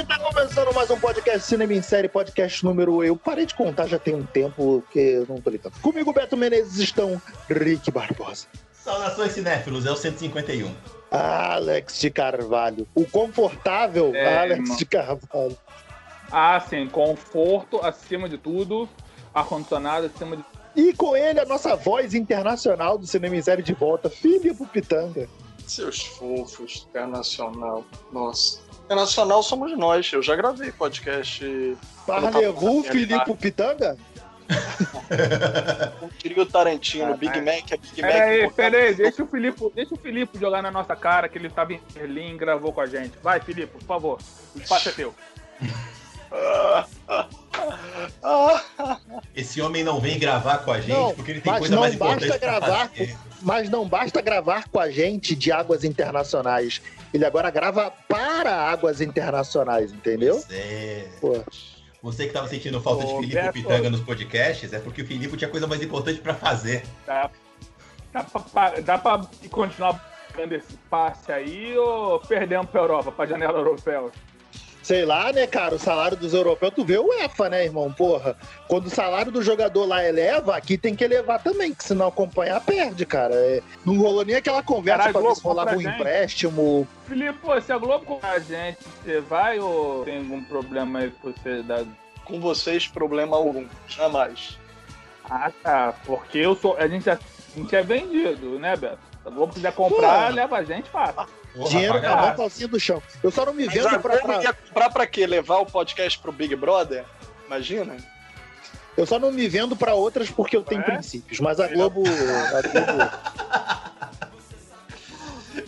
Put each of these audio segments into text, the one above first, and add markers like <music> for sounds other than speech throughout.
E tá começando mais um podcast Cinema em Série, podcast número. Eu parei de contar já tem um tempo, que eu não tô ligando. Comigo, Beto Menezes, estão Rick Barbosa. Saudações cinéfilos, é o 151. Alex de Carvalho. O confortável É, Alex irmão. de Carvalho. Ah, sim, conforto acima de tudo, ar-condicionado acima de E com ele, a nossa voz internacional do Cinema em Série de volta, Filipe Pitanga. Seus fofos, internacional. Nossa. Internacional somos nós. Eu já gravei podcast Parlevu, tá- Filipe Pitanga? com o Trio <laughs> Tarantino, Ah, Big. Mac, é Big Mac. Pera aí, botado pera aí, no- deixa o Filipe, deixa o Filipe jogar na nossa cara que ele tava em Berlim e gravou com a gente. Vai, Filipe, por favor. O espaço é teu. <laughs> <laughs> Esse homem não vem gravar com a gente Não, porque ele tem mas coisa não mais basta importante gravar fazer. Mas não basta gravar com a gente de águas internacionais. Ele agora grava para águas internacionais, entendeu? Pois é. Pô. Você que tava sentindo falta de Ô, Filipe Beto. Pitanga nos podcasts, é porque o Filipe tinha coisa mais importante pra fazer. Dá, dá, pra, dá pra continuar buscando esse passe aí ou perdemos pra Europa, pra janela europeia? Sei lá, né, cara? O salário dos europeus, tu vê o EFA, né, irmão? Porra. Quando o salário do jogador lá eleva, aqui tem que elevar também, que se não acompanhar, perde, cara. É, não rolou nem aquela conversa Caralho, pra ver se rolava um gente. empréstimo. Filipe, pô, se a Globo com a gente, você vai ou tem algum problema aí pra você dar com vocês, problema algum. Jamais. Ah, tá. Porque eu sou. A gente é, a gente é vendido, né, Beto? Se a Globo quiser comprar, Pô. leva a gente, fácil. Porra, Dinheiro na mão, calcinha do chão. Eu só não me vendo pra, pra- ia comprar pra quê? Levar o podcast pro Big Brother? Imagina? Eu só não me vendo pra outras porque eu tenho É? princípios. Mas a Globo. A Globo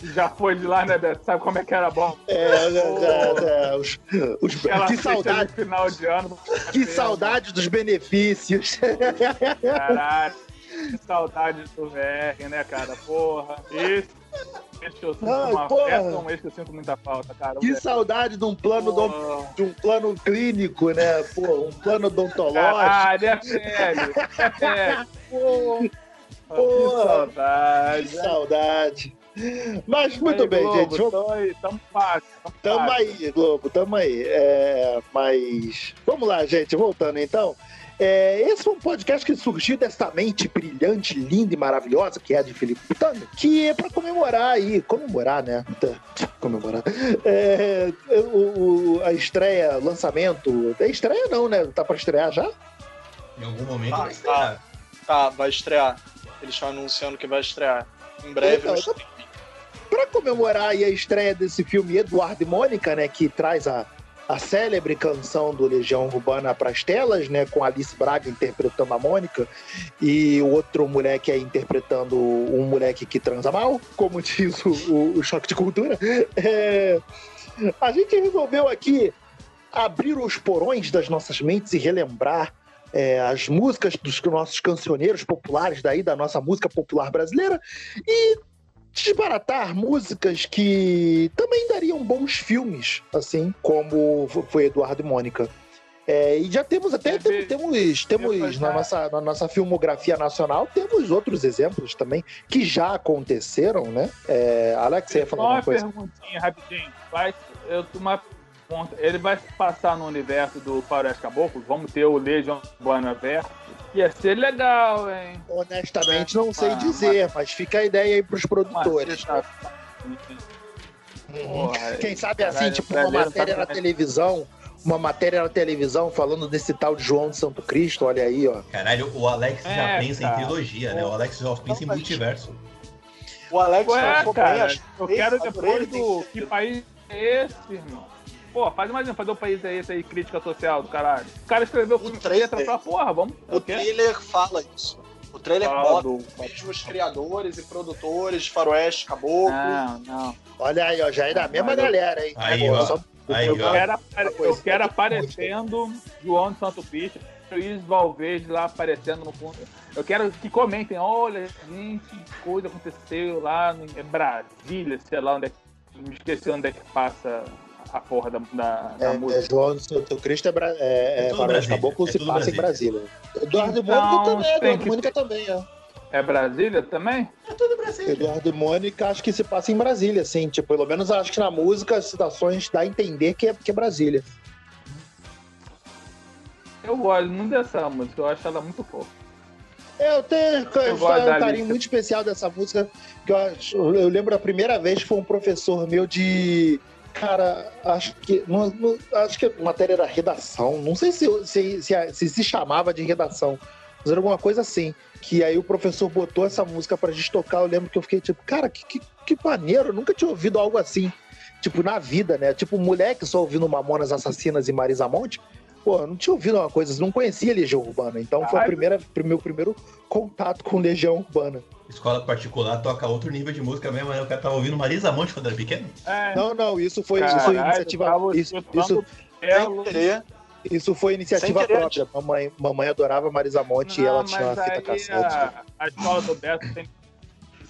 <laughs> Já foi de lá, né, Beto? Sabe como é que era bom? é, é, é, os, os- Aquela que saudade, final de ano. que saudade dos benefícios. Caralho. Que saudade do VR, né, cara? Porra. Esse. Esse que eu sinto Ai, uma porra. festa, um que eu sinto muita falta, cara. Que saudade de um plano do- de um plano clínico, né? Pô, um plano odontológico. Caralho, é sério. É sério. Que saudade. Que saudade. Mas muito Aí, bem, Globo, gente. Vamos, Tamo aí, tamo fácil. Tamo, tamo fácil. aí, Globo, tamo aí. É, mas vamos lá, gente. Voltando então. É, esse foi um podcast que surgiu dessa mente brilhante, linda e maravilhosa, que é a de Felipe Pitanga, que é para comemorar aí, comemorar, né? Tá, <laughs> Comemorar. É, o, o- a estreia, lançamento. É estreia não, né? Tá para estrear já? Em algum momento Ah, vai estrear. Tá, vai estrear. Eles estão anunciando que vai estrear. Em breve. Então, tá- Para comemorar aí a estreia desse filme Eduardo e Mônica, né, que traz a, a célebre canção do Legião Urbana para as telas, né, com Alice Braga interpretando a Mônica e o outro moleque aí interpretando um moleque que transa mal, como <laughs> diz o, o- o choque de cultura. É, a gente resolveu aqui abrir os porões das nossas mentes e relembrar é, as músicas dos nossos cancioneiros populares daí da nossa música popular brasileira e desbaratar músicas que também dariam bons filmes, assim como foi Eduardo e Mônica. É, e já temos até temos temos, temos na nossa na nossa filmografia nacional temos outros exemplos também que já aconteceram, né? É, Alex, você ia falar uma coisa? perguntinha rapidinho. Vai, eu uma Ele vai se passar no universo do Faroeste Caboclo? Vamos ter o Legion Urbana Verso? Ia ser legal, hein? Honestamente, não sei Ah, dizer, mas fica a ideia aí pros produtores. sexta- Porra, Quem sabe assim, caralho, tipo, uma brasileiro matéria tá- na televisão, uma matéria na televisão falando desse tal de João de Santo Cristo, olha aí, ó. Caralho, o Alex já É, pensa cara. em trilogia, né? O Alex já pensa em Não, mas- multiverso. O Alex Ué, bem, cara, eu que quero depois do. Que país é esse, irmão? Pô, faz mais um, fazer o país é esse aí, crítica social do caralho. O cara escreveu o trailer- pra porra, vamos. O O quê? trailer fala isso. O trailer Fala bota do- os mesmos criadores e produtores de Faroeste, Caboclo. Não, não. Olha aí, ó, já é da mesma galera, hein? Aí, Pô, ó. só- Aí, Eu ó. quero, apare- eu quero aparecendo João de Santo Cristo, Luiz Valverde lá aparecendo no fundo. Eu quero que comentem, olha, gente, coisa aconteceu lá em Brasília, sei lá onde é que. Me esqueci onde é que passa a porra da, da, da É, é, música. João do Santo Cristo é, Bra- é, É é Faroeste Brasília, Caboclo é se tudo passa em Brasília. Eduardo Então, Mônica também, Eduardo que- Mônica também, ó. É Brasília também? É tudo Brasília. Eduardo e Mônica, acho que se passa em Brasília, assim. Tipo, pelo menos acho que na música as citações dá a entender que é, que é Brasília. Eu gosto muito dessa música, eu acho ela muito fofa. Eu tenho eu um da carinho muito especial dessa música. Que eu, acho- eu lembro a primeira vez que foi um professor meu de. Cara, acho que. acho que a matéria era redação. Não sei se, se, se, se se chamava de redação. Mas era alguma coisa assim. Que aí o professor botou essa música pra gente tocar. Eu lembro que eu fiquei tipo, cara, que, que, que maneiro. Eu nunca tinha ouvido algo assim. Tipo, na vida, né? Tipo, moleque só ouvindo Mamonas Assassinas e Marisa Monte. Pô, eu não tinha ouvido uma coisa, não conhecia Legião Urbana. Então foi a primeira, meu primeiro contato com Legião Urbana. Escola particular toca outro nível de música mesmo, né? O cara tava ouvindo Marisa Monte quando era pequeno. É, Não, não, isso foi, isso foi caralho, iniciativa. Isso, isso, Belo. Sem querer. isso foi iniciativa própria. Mamãe, mamãe adorava Marisa Monte e Não, ela tinha uma fita aí cassete. A, a escola do Beto tem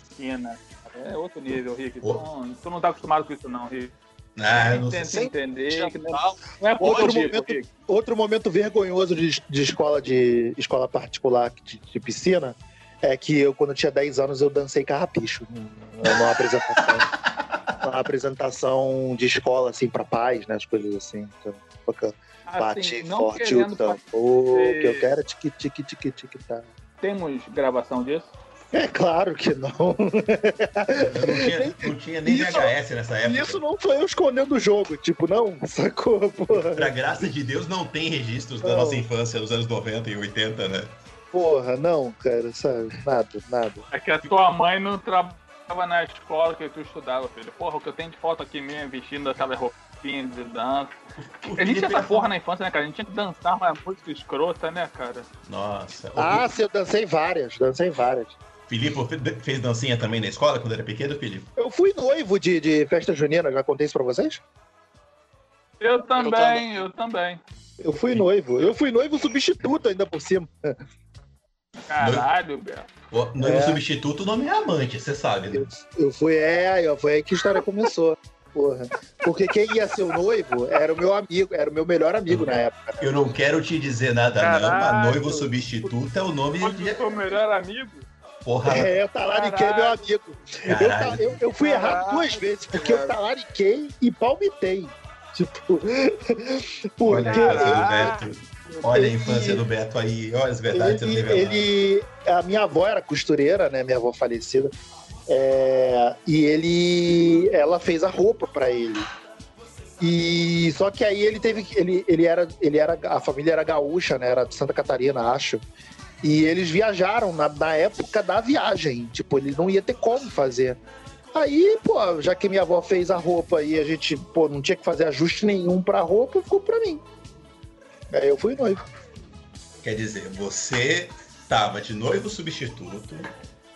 piscina. É outro nível, Rick. Tu Ô. não, tu não tá acostumado com isso, não, Rick. Ah, não Tenta sei. entender que não é Outro outro tipo, momento- Rick. Outro momento vergonhoso de, de escola de escola particular de, de piscina é que eu, quando eu tinha 10 anos, eu dancei carrapicho numa numa apresentação. <laughs> uma apresentação de escola, assim, pra pais, né? As coisas assim. Então, toca- bate Assim, não forte o tambor, fazer- que eu quero é tique, tique, tique, tique, tá. Temos gravação disso? É claro que não. Não tinha, não tinha nem Isso- VHS nessa época. Isso não foi eu escondendo o jogo, tipo, não, sacou, porra. Pra graça de Deus, não tem registros da Não. nossa infância nos anos 90 e 80, né? Porra, não, cara, sabe? Nada, nada. É que a tua mãe não trabalhava na escola que tu estudava, filho. Porra, o que eu tenho de foto aqui mesmo, vestindo aquela roupinha de dança. A gente tinha essa porra na infância, né, cara? A gente tinha que dançar uma música escrota, né, cara? Nossa. Ah, sim, eu dancei várias, dancei várias. Filipe fe- fez dancinha também na escola quando era pequeno, Filipe? Eu fui noivo de, de festa junina, já contei isso pra vocês? Eu também, também. eu também. Eu fui noivo. Eu fui noivo substituto ainda por cima. Caralho. O noivo É. substituto, o nome é amante, você sabe, né? Eu fui, é, ó, foi aí que a história começou. Porra. Porque quem ia ser o noivo era o meu amigo, era o meu melhor amigo na época. Eu não quero te dizer nada, não, Caralho. mas noivo substituto é o nome de. o seu melhor amigo? Porra, É, eu talariquei meu Caralho. amigo. Eu, eu, eu fui errado Caralho. duas vezes, porque eu talariquei e palmitei. Tipo, <laughs> porque Olha Olha a infância do Beto aí, olha as verdades ele, ele- a minha avó era costureira, né? Minha avó falecida. É, e ele, ela fez a roupa pra ele. E só que aí ele teve, que- ele, ele era, ele era, a família era gaúcha, né? Era de Santa Catarina, acho. E eles viajaram na, na época da viagem. Tipo, ele não ia ter como fazer. Aí, pô, já que minha avó fez a roupa e a gente, pô, não tinha que fazer ajuste nenhum pra roupa, ficou pra mim. Aí eu fui noivo. Quer dizer, você tava de noivo substituto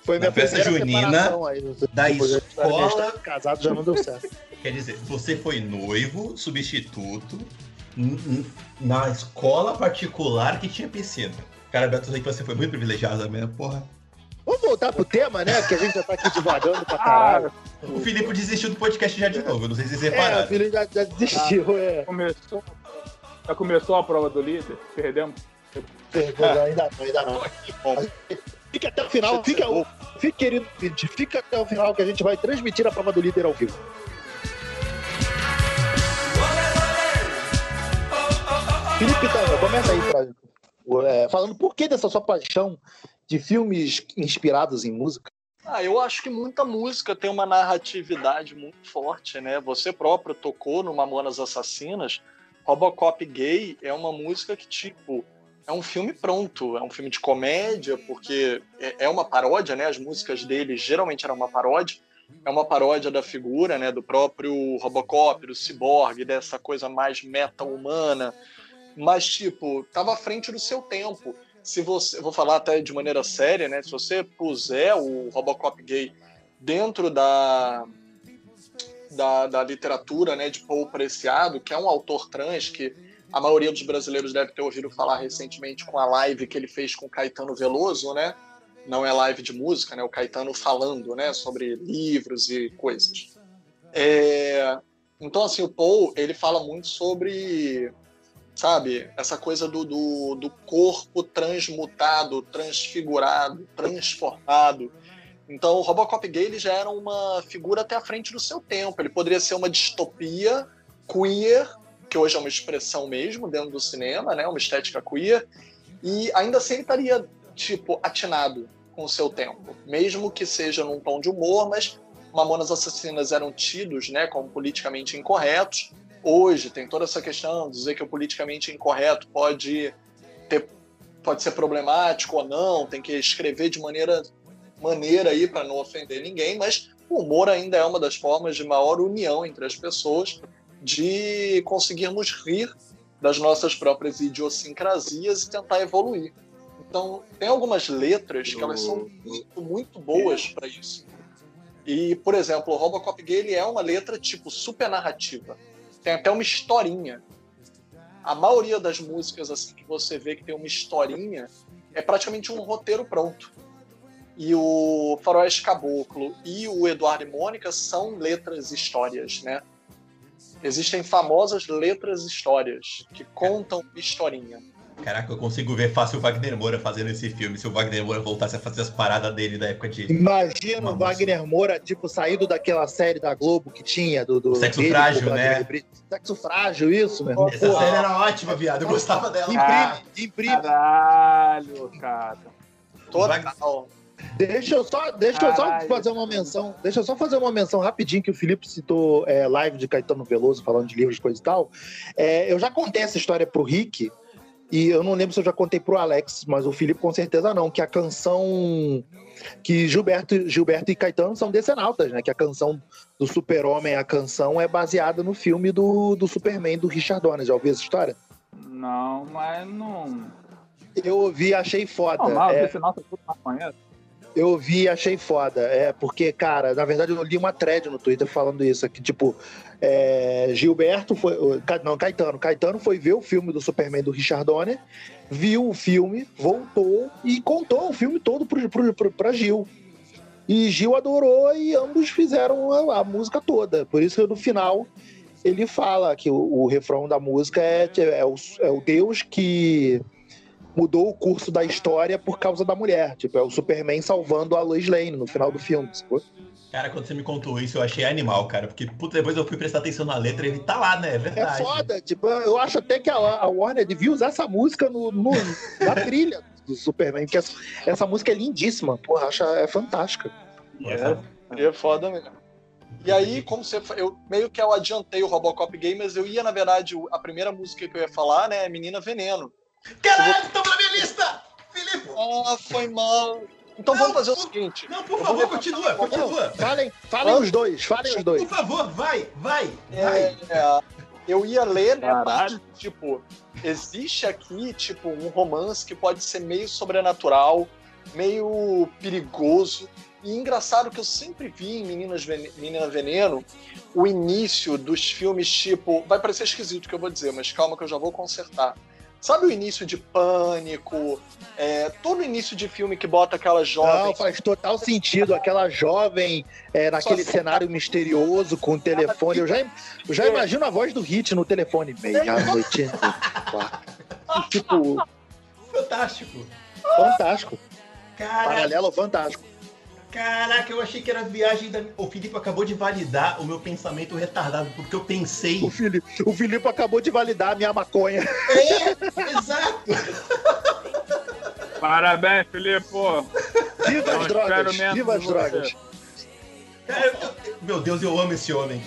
Foi Na minha festa junina aí. da eu- escola. Casado já não deu certo. <laughs> Quer dizer, você foi noivo, substituto, na escola particular que tinha piscina. Cara, Beto, eu sei que você foi muito privilegiado mesmo, porra. Vamos voltar pro tema, né? Que a gente já tá aqui devagando pra Ah, caralho. <laughs> O Filipe desistiu do podcast já de novo, eu não sei se vocês É, o repararam. filho já, já desistiu, é. começou, já começou a prova do líder? Perdemos? Ainda não, ainda não. <laughs> Fica até o final, fica, fica querido, fica até o final que a gente vai transmitir a prova do líder ao vivo. Felipe Tanga, começa aí pra, é, falando por que dessa sua paixão de filmes inspirados em música. Ah, eu acho que muita música tem uma narratividade muito forte, né? Você próprio tocou no Mamonas Assassinas. Robocop Gay é uma música que, tipo, é um filme pronto. É um filme de comédia, porque é é uma paródia, né? As músicas dele geralmente eram uma paródia. É uma paródia da figura, né? Do próprio Robocop, do Cyborg, dessa coisa mais meta-humana. Mas, tipo, tava à frente do seu tempo se você, vou falar até de maneira séria, né? Se você puser o Robocop gay dentro da, da, da literatura, né, de Paul Preciado, que é um autor trans que a maioria dos brasileiros deve ter ouvido falar recentemente com a live que ele fez com Caetano Veloso, né? Não é live de música, né? O Caetano falando, né, sobre livros e coisas. É, Então, assim, o Paul ele fala muito sobre sabe? Essa coisa do, do, do corpo transmutado, transfigurado, transformado. Então, o Robocop gay ele já era uma figura até à frente do seu tempo. Ele poderia ser uma distopia queer, que hoje é uma expressão mesmo dentro do cinema, né? Uma estética queer. E ainda assim ele estaria, tipo, atinado com o seu tempo. Mesmo que seja num tom de humor, mas Mamonas Assassinas eram tidos, né, como politicamente incorretos. Hoje tem toda essa questão de dizer que o politicamente incorreto pode ter pode ser problemático ou não, tem que escrever de maneira maneira aí para não ofender ninguém, mas o humor ainda é uma das formas de maior união entre as pessoas, de conseguirmos rir das nossas próprias idiosincrasias e tentar evoluir. Então, tem algumas letras que elas são muito, muito boas para isso. E, por exemplo, o Robocop Gay ele é uma letra tipo super narrativa. Tem até uma historinha. A maioria das músicas assim que você vê que tem uma historinha é praticamente um roteiro pronto. E o Faroeste Caboclo e o Eduardo e Mônica são letras histórias, né? Existem famosas letras histórias que contam historinha. Caraca, eu consigo ver fácil o Wagner Moura fazendo esse filme, se o Wagner Moura voltasse a fazer as paradas dele da época de. Imagina o Wagner Moura, tipo, saído daquela série da Globo que tinha, do. do Sexo dele, frágil, né? Sexo frágil, isso, meu irmão. Essa série era ótima, viado. Eu gostava dela. Imprime, ah, imprime. Caralho, cara. Total. Deixa eu só, deixa eu só fazer uma menção. Deixa eu só fazer uma menção rapidinho que o Felipe citou é, live de Caetano Veloso falando de livros, coisa e tal. É, eu já contei essa história pro Rick. E eu não lembro se eu já contei pro Alex, mas o Felipe com certeza não, que a canção que Gilberto, Gilberto e Caetano são decenautas, né? Que a canção do Super-Homem, a canção é baseada no filme do, do Superman do Richard Donner. Já ouviu essa história? Não, mas não. Eu ouvi, achei foda. Não, não, é... Nossa, tudo eu vi e achei foda. É, porque, cara, na verdade eu li uma thread no Twitter falando isso. Que, tipo, é, Gilberto foi. Não, Caetano. Caetano foi ver o filme do Superman do Richard Donner, viu o filme, voltou e contou o filme todo pro, pro, pro, pra Gil. E Gil adorou e ambos fizeram a, a música toda. Por isso, no final, ele fala que o, o refrão da música é, é, o, é o Deus que mudou o curso da história por causa da mulher. Tipo, é o Superman salvando a Lois Lane no final do filme, sacou? Cara, quando você me contou isso, eu achei animal, cara. Porque, puta, depois eu fui prestar atenção na letra e ele tá lá, né? É verdade. É foda. Tipo, eu acho até que a, Warner devia usar essa música no, no na trilha do Superman. Porque essa, essa, música é lindíssima. Porra, acho, é fantástica. É, é foda mesmo. E aí, como você. Eu meio que eu adiantei o Robocop Game, mas eu ia, na verdade, a primeira música que eu ia falar, né, é Menina Veneno. Caralho, tamo na minha lista! Filipe! Ah, foi mal. Então não, vamos fazer o seguinte. Não, por favor, continua, continua. Falem, falem os dois, falem os dois. Por favor, vai, vai, é, vai. eu ia ler, né, parte, tipo, existe aqui, tipo, um romance que pode ser meio sobrenatural, meio perigoso. E engraçado que eu sempre vi em Meninas Ven Menina Veneno o início dos filmes, tipo. Vai parecer esquisito o que eu vou dizer, mas calma que eu já vou consertar Sabe o início de Pânico? É, todo início de filme que bota aquela jovem. Não, faz total sentido. Aquela jovem é, naquele cenário misterioso com o telefone. Eu já, eu já imagino a voz do Hit no telefone. Meia-noite. tipo. Fantástico. Fantástico. Cara... Paralelo fantástico. Caraca, eu achei que era viagem da. O Felipe acabou de validar o meu pensamento retardado, porque eu pensei. O Felipe, o Felipe acabou de validar a minha maconha. É, exato. Parabéns, Felipe. Viva as drogas. Viva as drogas. Cara, eu, meu Deus, eu amo esse homem.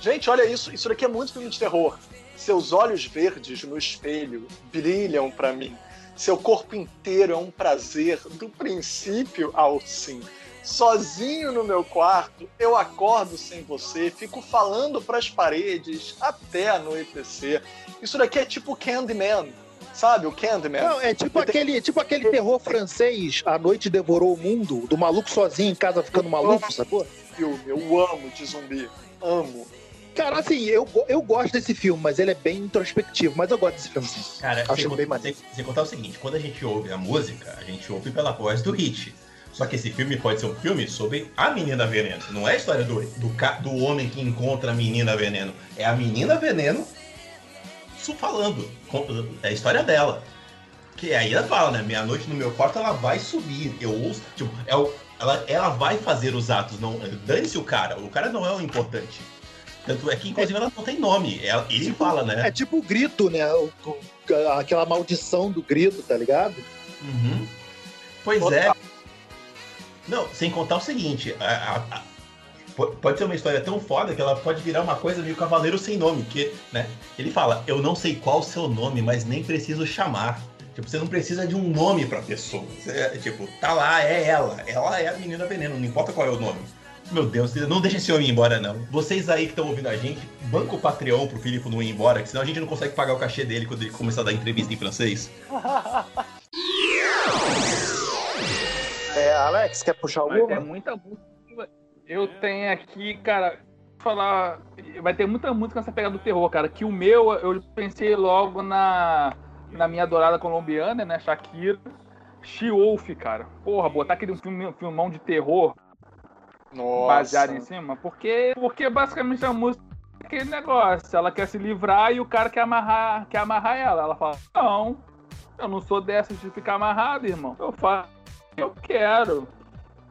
Gente, olha isso. Isso daqui é muito filme de terror. Seus olhos verdes no espelho brilham para mim. Seu corpo inteiro é um prazer do princípio ao fim. Sozinho no meu quarto, eu acordo sem você, fico falando para as paredes até anoitecer. Isso daqui é tipo Candyman, sabe? O Candyman. Não, é tipo aquele, tipo aquele terror francês, A Noite Devorou o Mundo, do maluco sozinho em casa ficando maluco, sacou? Filme, eu amo de zumbi. Amo. Cara, assim, eu, eu gosto desse filme, mas ele é bem introspectivo, mas eu gosto desse filme, sim. Cara, Acho bem maneiro. Você contar o seguinte, quando a gente ouve a música, a gente ouve pela voz do Hit. Só que esse filme pode ser um filme sobre a menina veneno. Não é a história do, do, do homem que encontra a menina veneno. É a menina veneno falando. É a história dela. Que aí ela fala, né? Meia-noite no meu quarto ela vai subir. Eu ouço. Tipo, é ela, ela vai fazer os atos. não Dane-se o cara. O cara não é o importante. Tanto é que, inclusive, ela não tem nome. Ela, ele tipo, fala, né? É tipo o grito, né? O, o, aquela maldição do grito, tá ligado? Uhum. Pois Total. é. Não, sem contar o seguinte, a, a, a, pode ser uma história tão foda que ela pode virar uma coisa meio cavaleiro sem nome, que, né? Ele fala, eu não sei qual o seu nome, mas nem preciso chamar. Tipo, você não precisa de um nome pra pessoa. Você, tipo, tá lá, é ela. Ela é a menina veneno, não importa qual é o nome. Meu Deus, não deixa esse homem ir embora, não. Vocês aí que estão ouvindo a gente, banca o Patreon pro Filipe não ir embora, que senão a gente não consegue pagar o cachê dele quando ele começar a dar entrevista em francês. <laughs> É, Alex, quer puxar alguma? É muita música. Eu tenho aqui, cara, falar. Vai ter muita música nessa pegada do terror, cara. Que o meu, eu pensei logo na, na minha adorada colombiana, né? Shakira. She-Wolf, cara. Porra, botar aquele filme, filmão de terror Nossa. baseado em cima. Porque, porque basicamente a música é aquele negócio. Ela quer se livrar e o cara quer amarrar, quer amarrar ela. Ela fala: Não, eu não sou dessas de ficar amarrado, irmão. Eu faço eu quero.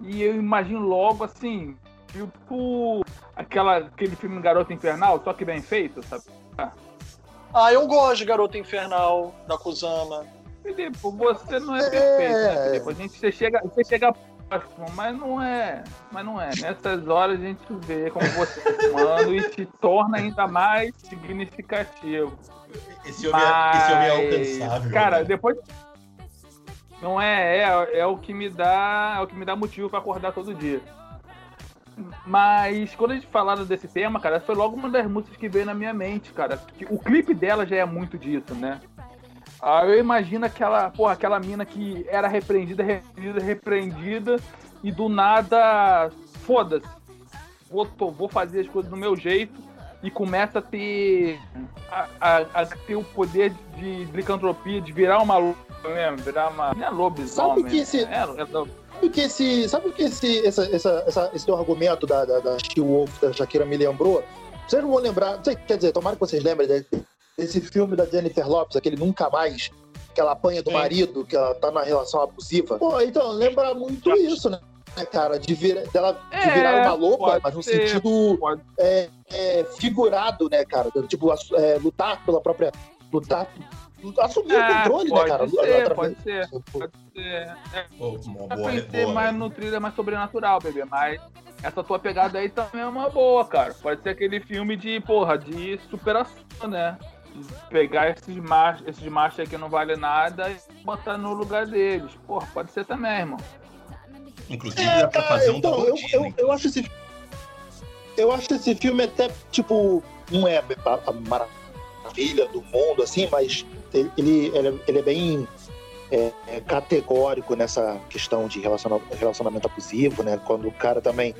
E eu imagino logo assim, tipo aquela, aquele filme Garota Infernal, só que bem feito, sabe? Ah, eu gosto de Garota Infernal, da Kusama. Felipe, você não é perfeito, né, Felipe? A gente, você chega, você chega mas não é. Mas não é. Nessas horas a gente vê como você tá fumando e te torna ainda mais significativo. Esse homem, mas, é, esse homem é alcançável. Cara, né? depois não é, é, é o que me dá, é o que me dá motivo para acordar todo dia. Mas quando a gente falava desse tema, cara, foi logo uma das músicas que veio na minha mente, cara. O clipe dela já é muito disso, né? Ah, eu imagino aquela, porra, aquela mina que era repreendida, repreendida, repreendida, e do nada, foda-se. Vou, vou fazer as coisas do meu jeito e começa a ter a, a, a ter o poder de, de licantropia, de virar uma mesmo, virar uma. Não é lobisomem. Sabe que esse. É, é Sabe que esse. Sabe que esse, essa, essa, essa, esse teu argumento da, da, da She-Wolf, da Shakira, me lembrou? Vocês não vão lembrar. Quer dizer, tomara que vocês lembrem desse filme da Jennifer Lopes, aquele Nunca Mais, que ela apanha do Sim. marido, que ela tá na relação abusiva. Pô, então, lembra muito isso, né? cara, de, vir, dela, é, de virar uma louca, mas no ser, sentido é, é, figurado, né, cara? Tipo, é, lutar pela própria. Lutar assumir é, o controle, né, cara? Ser, pode ser, pode ser. É, Pô, boa, ser mais no thriller mais sobrenatural, bebê, mas essa tua pegada aí também é uma boa, cara. Pode ser aquele filme de, porra, de superação, né? Pegar esses machos, esses machos aí que não valem nada e botar no lugar deles. Porra, pode ser também, irmão. Inclusive, é, dá pra fazer um então, eu, eu, eu, acho esse eu acho esse filme até, tipo, não é a, a maravilha do mundo, assim, mas ele, ele, ele é bem é, é, categórico nessa questão de relacionamento, relacionamento abusivo, né? Quando o cara também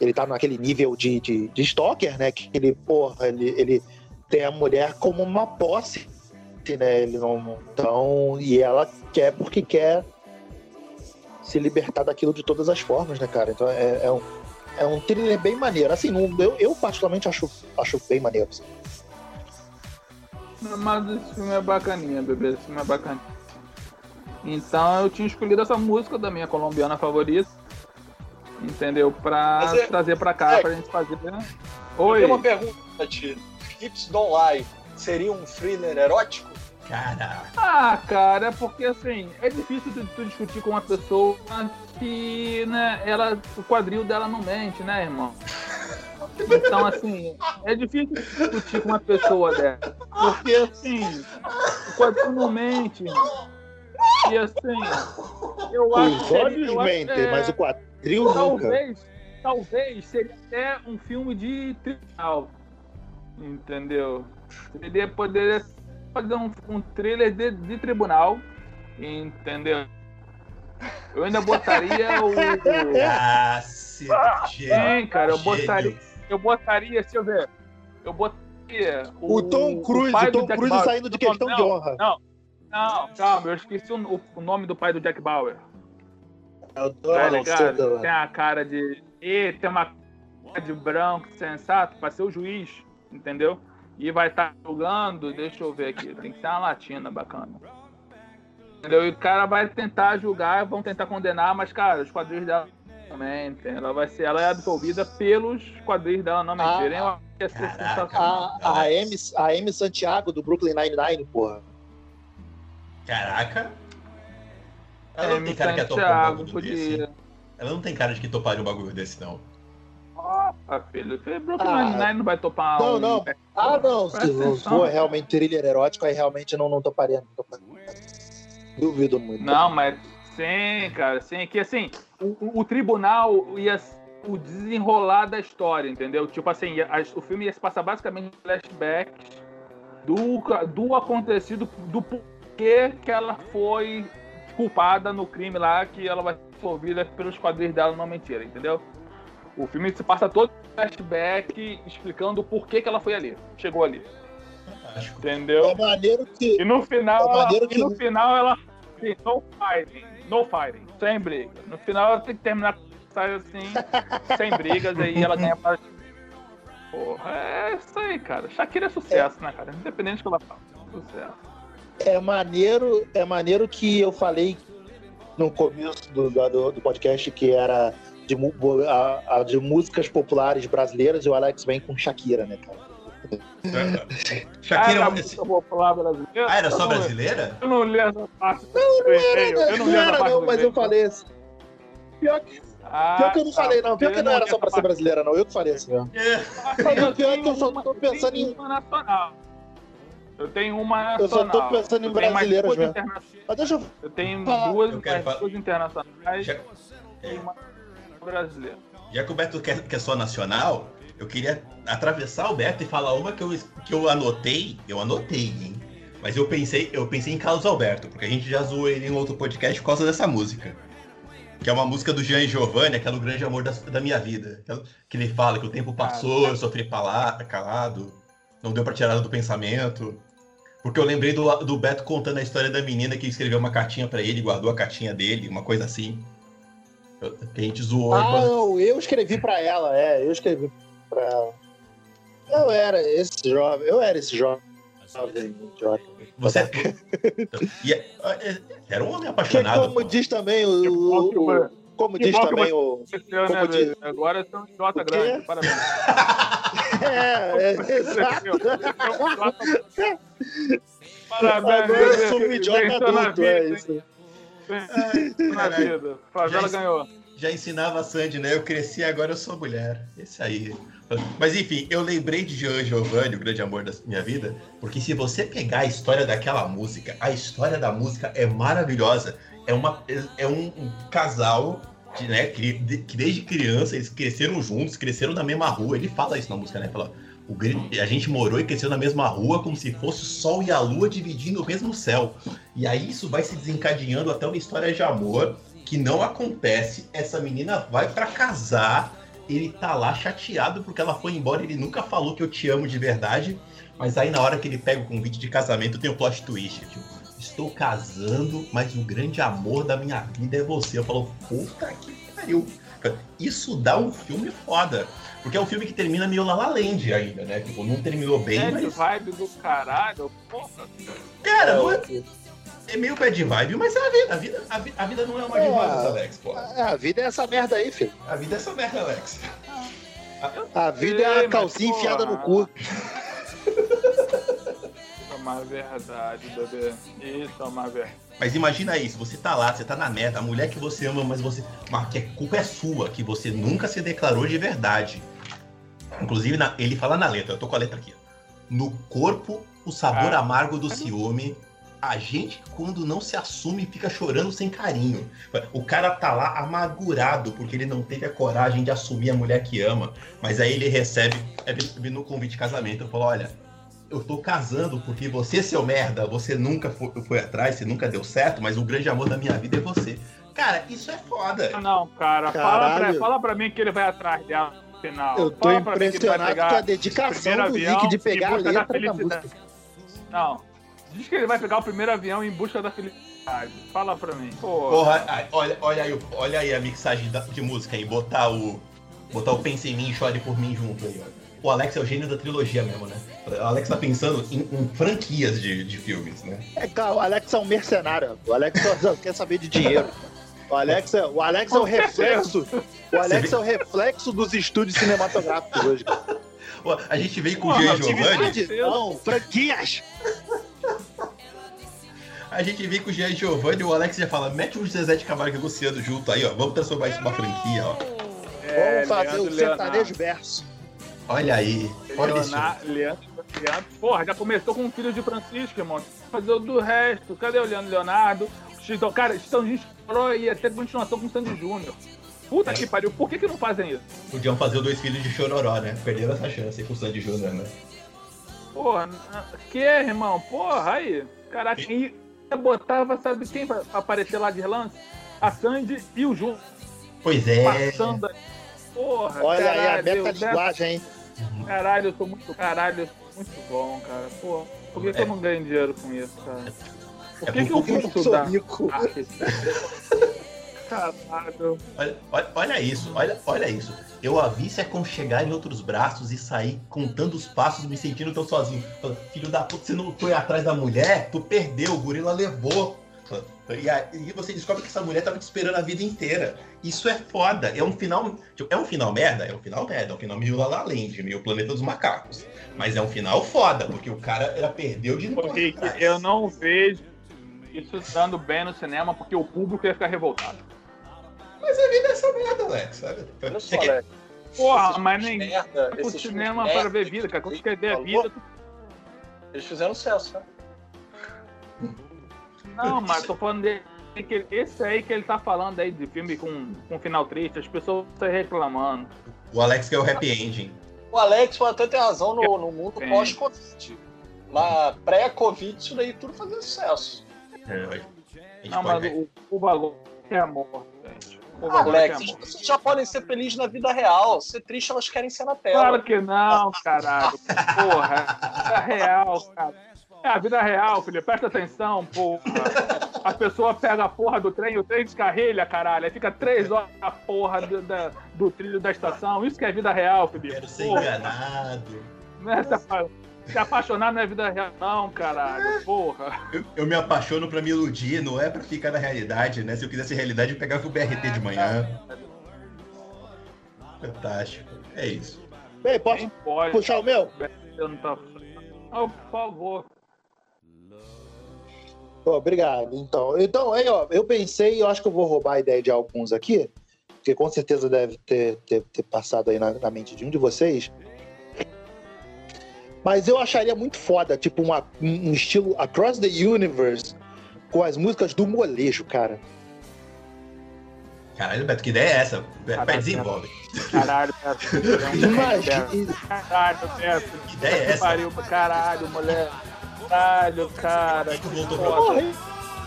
ele tá naquele nível de, de, de stalker, né? Que ele, porra, ele, ele tem a mulher como uma posse, né? Ele não, então, e ela quer porque quer se libertar daquilo de todas as formas, né, cara? Então é, é um, é um thriller bem maneiro. Assim, eu, eu particularmente acho, acho bem maneiro. Assim. Mas esse filme é bacaninha, bebê. Esse filme é bacaninha. Então eu tinha escolhido essa música da minha colombiana favorita. Entendeu? Pra é... trazer pra cá, é... pra gente fazer. Né? Oi. Eu tenho uma pergunta pra ti. Hips Don't Lie seria um thriller erótico? Cara. Ah, cara, é porque assim, é difícil tu, tu, discutir com uma pessoa que, né, ela, o quadril dela não mente, né, irmão? Então, assim, é difícil discutir com uma pessoa dessa. Porque, assim, o quadril não mente. E, assim, eu acho Os olhos mentem, é, mas o quadril talvez, nunca. Talvez seria até um filme de tribunal. Entendeu? Seria, poderia fazer um, um trailer de, de tribunal. Entendeu? Eu ainda botaria o. Ah, Sim, cara, eu botaria eu botaria, deixa eu ver. Eu botaria. O, o Tom Cruise, o, o Tom Cruise Bauer. saindo de questão não, de honra. Não, não, calma, eu esqueci o, o nome do pai do Jack Bauer. É o Donald, tá Tem a cara de. E tem uma cara de branco, sensato, pra ser o juiz, entendeu? e vai estar tá jogando, deixa eu ver aqui, tem que ser uma latina bacana. Entendeu? E o cara vai tentar julgar, vão tentar condenar, mas, cara, os quadrinhos dela também, ela vai ser, ela é absolvida pelos quadrinhos dela, não mentirem. Ah, ser sensacional. A, a, Amy, a Amy Santiago do Brooklyn Nine-Nine, porra. Caraca. Ela não tem cara Santiago, que é topar um bagulho podia. desse. Ela não tem cara de que toparia um bagulho desse, não. Opa, filho. Brooklyn ah, Nine-Nine não vai topar Não, um... não. Ah, não. Se for realmente thriller erótico, aí realmente não, não toparia. Não toparia. Duvido muito. Não, mas sim, cara. Sim, que assim, o, o tribunal ia o desenrolar da história, entendeu? Tipo assim, a, o filme ia se passar basicamente em flashbacks do, do acontecido, do porquê que ela foi culpada no crime lá, que ela vai ser envolvida pelos quadrinhos dela, não mentira, entendeu? O filme se passa todo flashback explicando o porquê que ela foi ali, chegou ali. Fantástico. Entendeu? É maneiro que. E no final, é ela, que... e no final ela. No fighting, no fighting, sem briga. No final ela tem que terminar sai assim, <laughs> sem brigas, aí ela ganha para. Porra, é isso aí, cara. Shakira é sucesso, é. né, cara? Independente do que ela fala. Sucesso. É maneiro, é maneiro que eu falei no começo do, do, do podcast que era de, a, a, de músicas populares brasileiras e o Alex vem com Shakira, né, cara? Shakira ah, é popular brasileira? Ah, era só brasileira? Eu não li essa parte. Não, não era, eu não, não era, não, mas eu falei assim. Pior que ah, pior que eu não falei, não. Pior que não era só pra ser brasileira, não. Eu que falei assim, ó. É. Pior que eu só tô pensando em. Nacional. Eu tenho uma nacional. Eu só tô pensando em brasileiras mesmo. Mas deixa eu. Eu tenho duas, eu quero duas internacionais Já... e uma brasileira. Já que o Beto quer, quer só nacional, eu queria atravessar o Beto e falar uma que eu, que eu anotei. Eu anotei, hein? Mas eu pensei, eu pensei em Carlos Alberto, porque a gente já zoou ele em outro podcast por causa dessa música. Que é uma música do Jean Giovanni, aquele grande amor da, da minha vida. Que ele fala que o tempo passou, eu sofri calado, não deu para tirar do pensamento. Porque eu lembrei do, do Beto contando a história da menina que escreveu uma cartinha para ele, guardou a cartinha dele, uma coisa assim. Que a gente zoou. Ah, não, eu escrevi para ela, é, eu escrevi para ela. Eu era esse jovem, eu era esse jovem. Você é... <laughs> é era um homem apaixonado. Que, como pô. diz também o. o, como diz também o. Como né, diz... Agora são idiota grande, parabéns. <laughs> é, é, <laughs> exato. parabéns, Agora eu sou um idiota adulto, é isso. Na vida. Favela ganhou. Já ensinava a Sandy, né? Eu cresci, agora eu sou mulher. Esse aí. Mas enfim, eu lembrei de Jean Giovanni, o grande amor da minha vida, porque se você pegar a história daquela música, a história da música é maravilhosa. É, uma, é um, um casal de, né, que, de, que, desde criança eles cresceram juntos, cresceram na mesma rua. Ele fala isso na música, né? Fala, o, a gente morou e cresceu na mesma rua como se fosse o sol e a lua dividindo o mesmo céu. E aí isso vai se desencadeando até uma história de amor que não acontece. Essa menina vai para casar ele tá lá chateado porque ela foi embora, ele nunca falou que eu te amo de verdade, mas aí na hora que ele pega o convite de casamento tem o plot twist, tipo, estou casando, mas o grande amor da minha vida é você. Eu falo, puta que pariu. Isso dá um filme foda. Porque é um filme que termina meio La La Land ainda, né? Tipo, não terminou bem, é mas... vibe do caralho, porra. Cara, não é é meio bad vibe, mas é a vida. A vida, a vida, a vida não é uma é, de rosas, Alex, pô. É, a vida é essa merda aí, filho. A vida é essa merda, Alex. A, a vida é a calcinha enfiada no cu. <laughs> É uma verdade, bebê. Isso é uma verdade. Mas imagina isso, você tá lá, você tá na meta, a mulher que você ama, mas você. Mas que a culpa é sua, que você nunca se declarou de verdade. Inclusive, na, ele fala na letra, eu tô com a letra aqui. No corpo, o sabor ah. amargo do ciúme a gente, quando não se assume, fica chorando sem carinho. O cara tá lá amargurado porque ele não teve a coragem de assumir a mulher que ama. Mas aí ele recebe, é, no convite de casamento, eu falo: olha, eu tô casando porque você, seu merda, você nunca foi, foi, atrás, você nunca deu certo, mas o grande amor da minha vida é você. Cara, isso é foda. Não, cara, fala pra, fala pra, mim que ele vai atrás dela no final. Eu tô fala impressionado com a dedicação do Nick de pegar a letra da música. Não. Diz que ele vai pegar o primeiro avião em busca da felicidade. Fala pra mim. Porra, Porra olha, olha, aí, olha aí a mixagem de música aí. Botar o. Botar o Pense em mim e chore por mim junto aí, ó. O Alex é o gênio da trilogia mesmo, né? O Alex tá pensando em, em franquias de, de filmes, né? É, cara, o Alex é um mercenário. O Alex só quer saber de dinheiro. O Alex é o, Alex é o reflexo. O Alex é o reflexo dos estúdios cinematográficos hoje. A gente veio com o Jean Giovanni. Não, franquias! A gente vem com o Jean Giovanni e o Alex já fala: mete o Zezé de Camargo e o Luciano junto aí, ó. Vamos transformar isso numa franquia, ó. É, Vamos fazer Leandro, o sertanejo verso. Olha aí. Olha Leonardo, Leandro, Leandro, Porra, já começou com o filho de Francisco, irmão. Fazer o do resto. Cadê o Leandro Leonardo? Então, cara, Chitãozinho estourou e até continuação com o Sandy Júnior. Puta é. que pariu, por que, que não fazem isso? Podiam fazer os dois filhos de Chororó, né? Perderam essa chance com o Sandy Júnior, né? Porra, que, irmão? Porra, aí. Caraca, e botava, sabe quem pra aparecer lá de relance? A Sandy e o Júnior. Pois é. Passando Porra, Olha caralho, aí a meta-linguagem, hein? Caralho, eu tô muito. Caralho, muito bom, cara. Pô, por que, é. que eu não ganho dinheiro com isso, cara? Por que, é que eu fui estudar? Caralho. Olha, olha, olha, isso, olha, olha isso. Eu a vi se aconchegar em outros braços e sair contando os passos, me sentindo tão sozinho. Filho da puta, você não foi atrás da mulher, tu perdeu, o gorila levou. E aí você descobre que essa mulher tava te esperando a vida inteira. Isso é foda. É um final. Tipo, é um final merda? É um final merda. É um final meio La La Land, meio Planeta dos Macacos. Mas é um final foda, porque o cara ela perdeu de novo. Eu não vejo isso dando bem no cinema, porque o público ia ficar revoltado. Mas a vida é essa merda, Alex, sabe? Você quer... Porra, mas nem merda, o cinema para ver vida, cara. Quando você quer ver a vida. Tu... Eles fizeram sucesso, né? <laughs> Não, mas tô falando dele. Que esse aí que ele tá falando aí de filme com, com final triste, as pessoas estão reclamando. O Alex que é o happy ending. O Alex pode até ter razão no, no mundo pós-Covid. Mas pré-Covid, isso daí tudo fazia sucesso. É, não, mas o, o bagulho é amor, gente. Ah, Alex, as pessoas já podem ser felizes na vida real. Ser triste, elas querem ser na tela. Claro que não, caralho. Porra, é real, cara. É a vida real, filho. Presta atenção, porra. A pessoa pega a porra do trem, o trem descarrilha, caralho. Aí fica três horas na porra do, da, do trilho da estação. Isso que é vida real, filho. Quero ser porra. enganado. Não é se, se apaixonar não é vida real, não, caralho. Porra. Eu, eu, me apaixono pra me iludir, não é pra ficar na realidade, né? Se eu quisesse realidade, eu pegava o BRT de manhã. Fantástico. É isso. Bem, posso puxar o meu? Eu não. Oh, por favor. Obrigado. Então, então aí, ó, eu pensei, eu acho que eu vou roubar a ideia de alguns aqui, porque com certeza deve ter, ter, ter passado aí na, na, mente de um de vocês. Mas eu acharia muito foda, tipo, uma, um estilo Across the Universe com as músicas do molejo, cara. Caralho, Beto, que ideia é essa? Caralho, desenvolve. Caralho, Beto. <laughs> Imagina. Caralho, Beto. Que ideia é essa? Pariu, caralho, moleque. Caralho, cara. Que Porra,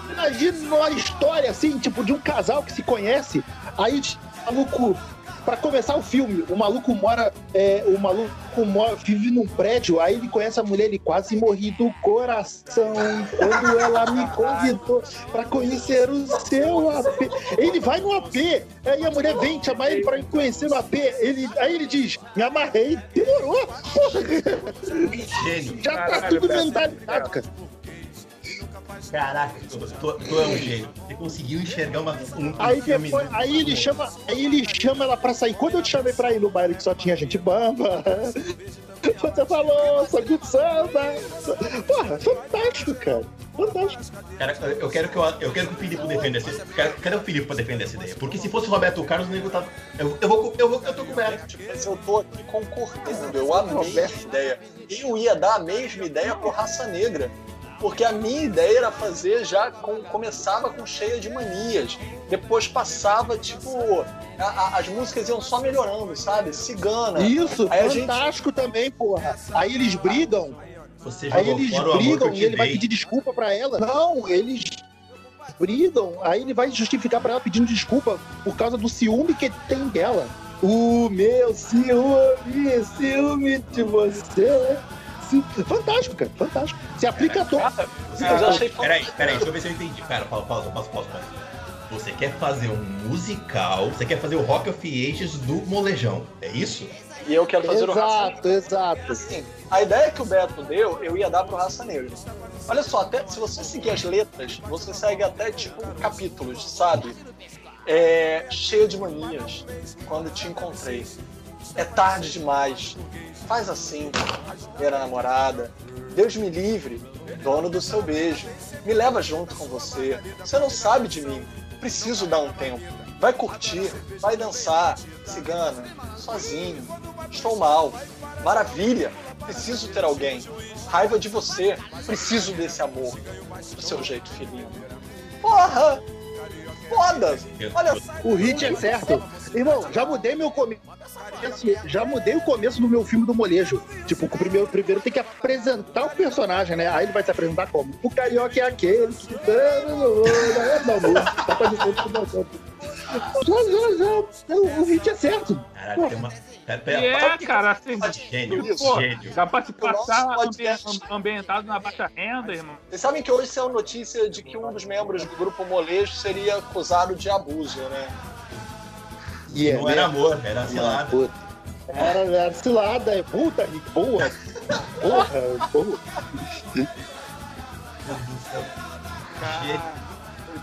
imagina uma história assim, tipo, de um casal que se conhece, aí maluco para começar o filme, o maluco mora, é, o maluco mora, vive num prédio, aí ele conhece a mulher, ele quase morri do coração quando ela me convidou para conhecer o seu AP. Ele vai no AP, aí a mulher vem chamar ele para conhecer o AP, ele, aí ele diz, me amarrei, demorou, porra. Já tá tudo mentalizado, cara. Caraca, tu, tu, tu, é um gênio. Você conseguiu enxergar uma, um, aí depois, aí ele chama, aí ele chama ela pra sair. Quando eu te chamei pra ir no baile que só tinha gente bamba, <laughs> você falou, de samba. Porra, fantástico, cara. Fantástico. Cara, eu quero que, eu, eu quero que o Filipe defenda essa ideia. Cadê o Filipe pra defender essa ideia? Porque se fosse o Roberto Carlos, o nego tá. Eu, eu, vou, eu, vou, eu tô coberto. Mas eu tô aqui concordando. Eu amei a ideia. Eu ia dar a mesma ideia por raça negra porque a minha ideia era fazer já com, começava com cheia de manias, depois passava tipo a, a, as músicas iam só melhorando, sabe? Cigana. Isso, aí fantástico gente... também, porra. Aí eles brigam. aí eles brigam e ele dei. vai pedir desculpa para ela. Não, eles brigam, aí ele vai justificar para ela pedindo desculpa por causa do ciúme que tem dela. O meu ciúme, ciúme de você Fantástico, cara. Fantástico. Se aplica a todo. Eu já achei Peraí, peraí, deixa eu ver se eu entendi. Pera, pausa, pausa, pausa, pausa. Você quer fazer um musical, você quer fazer o Rock of Ages do Molejão, é isso? E eu quero fazer exato, o Raça Negra. Exato, Assim, a ideia que o Beto deu, eu ia dar pro Raça Negra. Olha só, até se você seguir as letras, você segue até tipo capítulos, sabe? É, cheio de manias. Quando te encontrei. É tarde demais. Faz assim, primeira namorada. Deus me livre, dono do seu beijo. Me leva junto com você. Você não sabe de mim. Preciso dar um tempo. Vai curtir, vai dançar, cigana, sozinho. Estou mal. Maravilha. Preciso ter alguém. Raiva de você. Preciso desse amor. Do seu jeito filhinho. Porra! Foda! Olha O hit é certo. Irmão, já mudei meu começo. Já mudei o começo do meu filme do molejo. Tipo, o primeiro, primeiro tem que apresentar o personagem, né? Aí ele vai se apresentar como? O carioca é aquele que. Não, não, tá fazendo. O hit é certo. Caraca, tem uma. Pera, pera, E é, fala- cara, assim, de gênio, pô, gênio. dá pra se passar podcast- ambi- ambientado na baixa renda, irmão. Vocês sabem que hoje saiu notícia de que um dos membros do grupo Molejo seria acusado de abuso, né? E Não era amor, era cilada. puta. Era, era cilada, é puta, Rick, boa. Porra, porra.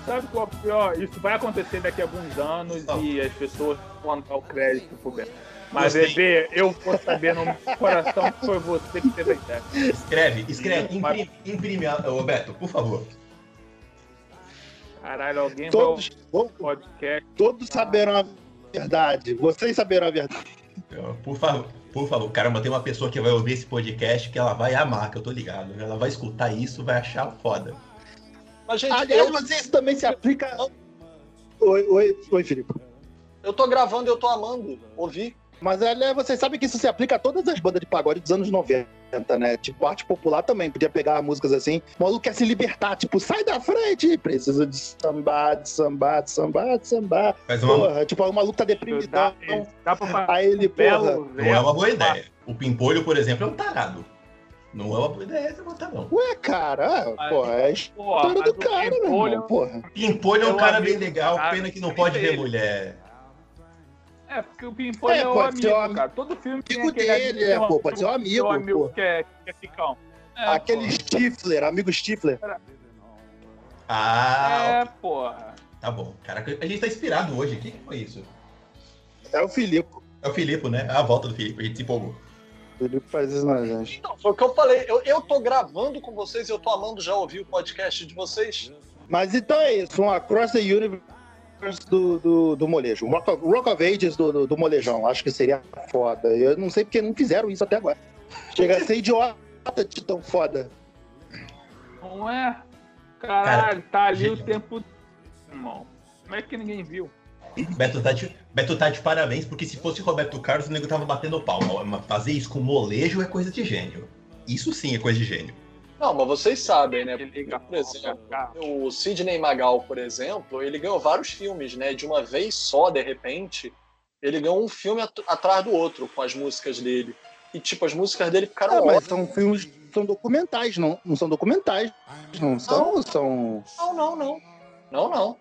Sabe qual é o pior? Isso vai acontecer daqui a alguns anos Não. e as pessoas vão dar o crédito pro Beto. Mas, Gostei. bebê, eu vou saber no meu coração que foi você que teve a ideia. Escreve, escreve, imprime, imprime, a- ô, Beto, por favor. Caralho, alguém Todos, vai ao podcast. todos saberão a verdade. Vocês saberão a verdade. Por favor, por favor. Caramba, tem uma pessoa que vai ouvir esse podcast que ela vai amar, que eu tô ligado. Ela vai escutar isso, vai achar foda. Mas, gente, Aliás, eu, mas isso também se aplica. Oi, oi, oi, Felipe. eu tô gravando eu tô amando. Ouvi. Mas aliás, vocês sabem que isso se aplica a todas as bandas de pagode dos anos 90, né? Tipo, arte popular também. Podia pegar músicas assim. O maluco quer se libertar, tipo, sai da frente, preciso de sambar, de sambar, de sambar, de sambar. Mas uma, Porra, tipo, o maluco tá Dá, deprimidão. dá pra Aí ele, um belo porra. não é uma boa ideia. O Pimpolho, por exemplo, é um tarado. Não é uma boa ideia você botar, não. Ué, cara, pô, é a história do cara, meu Pimpolho- irmão, porra. Pimpolho é um Meu cara bem legal, cara, pena que não pode ver ele. mulher. É, porque o Pimpolho É, é, o amigo, o amigo cara. Todo filme tem Amigo aquele dele, amigo, é, pô, pode ser um tem amigo, um amigo pô. que é, que é ficão. É, Aquele pô. Stifler, amigo Stifler. Ah, É, porra. tá bom. Caraca, a gente tá inspirado hoje. O que que foi isso? É o Filipe. É o Filipe, né? É a volta do Filipe, a gente se empolgou. O Filipe faz isso na gente. Não, foi o que eu falei. Eu, eu tô gravando com vocês e eu tô amando já ouvir o podcast de vocês. Mas então é isso, um Across the Universe do, do, do molejo. Rock of, Rock of Ages do, do, do molejão. Acho que seria foda. Eu não sei porque não fizeram isso até agora. Chega a ser idiota de tão foda. Não é? Caralho, tá ali gênio. o tempo. Irmão. Como é que ninguém viu? Beto tá, de, Beto tá de parabéns, porque se fosse Roberto Carlos, o nego tava batendo palma. Mas Fazer isso com molejo é coisa de gênio. Isso sim é coisa de gênio. Não, mas vocês sabem, né? Liga Por exemplo, cara. o Sidney Magal, por exemplo, ele ganhou vários filmes, né? De uma vez só, de repente, ele ganhou um filme at- atrás do outro com as músicas dele. E, tipo, as músicas dele ficaram Ah, mas são filmes, são documentais, não, não são documentais. Não são, são. Não, não, não. Não, não.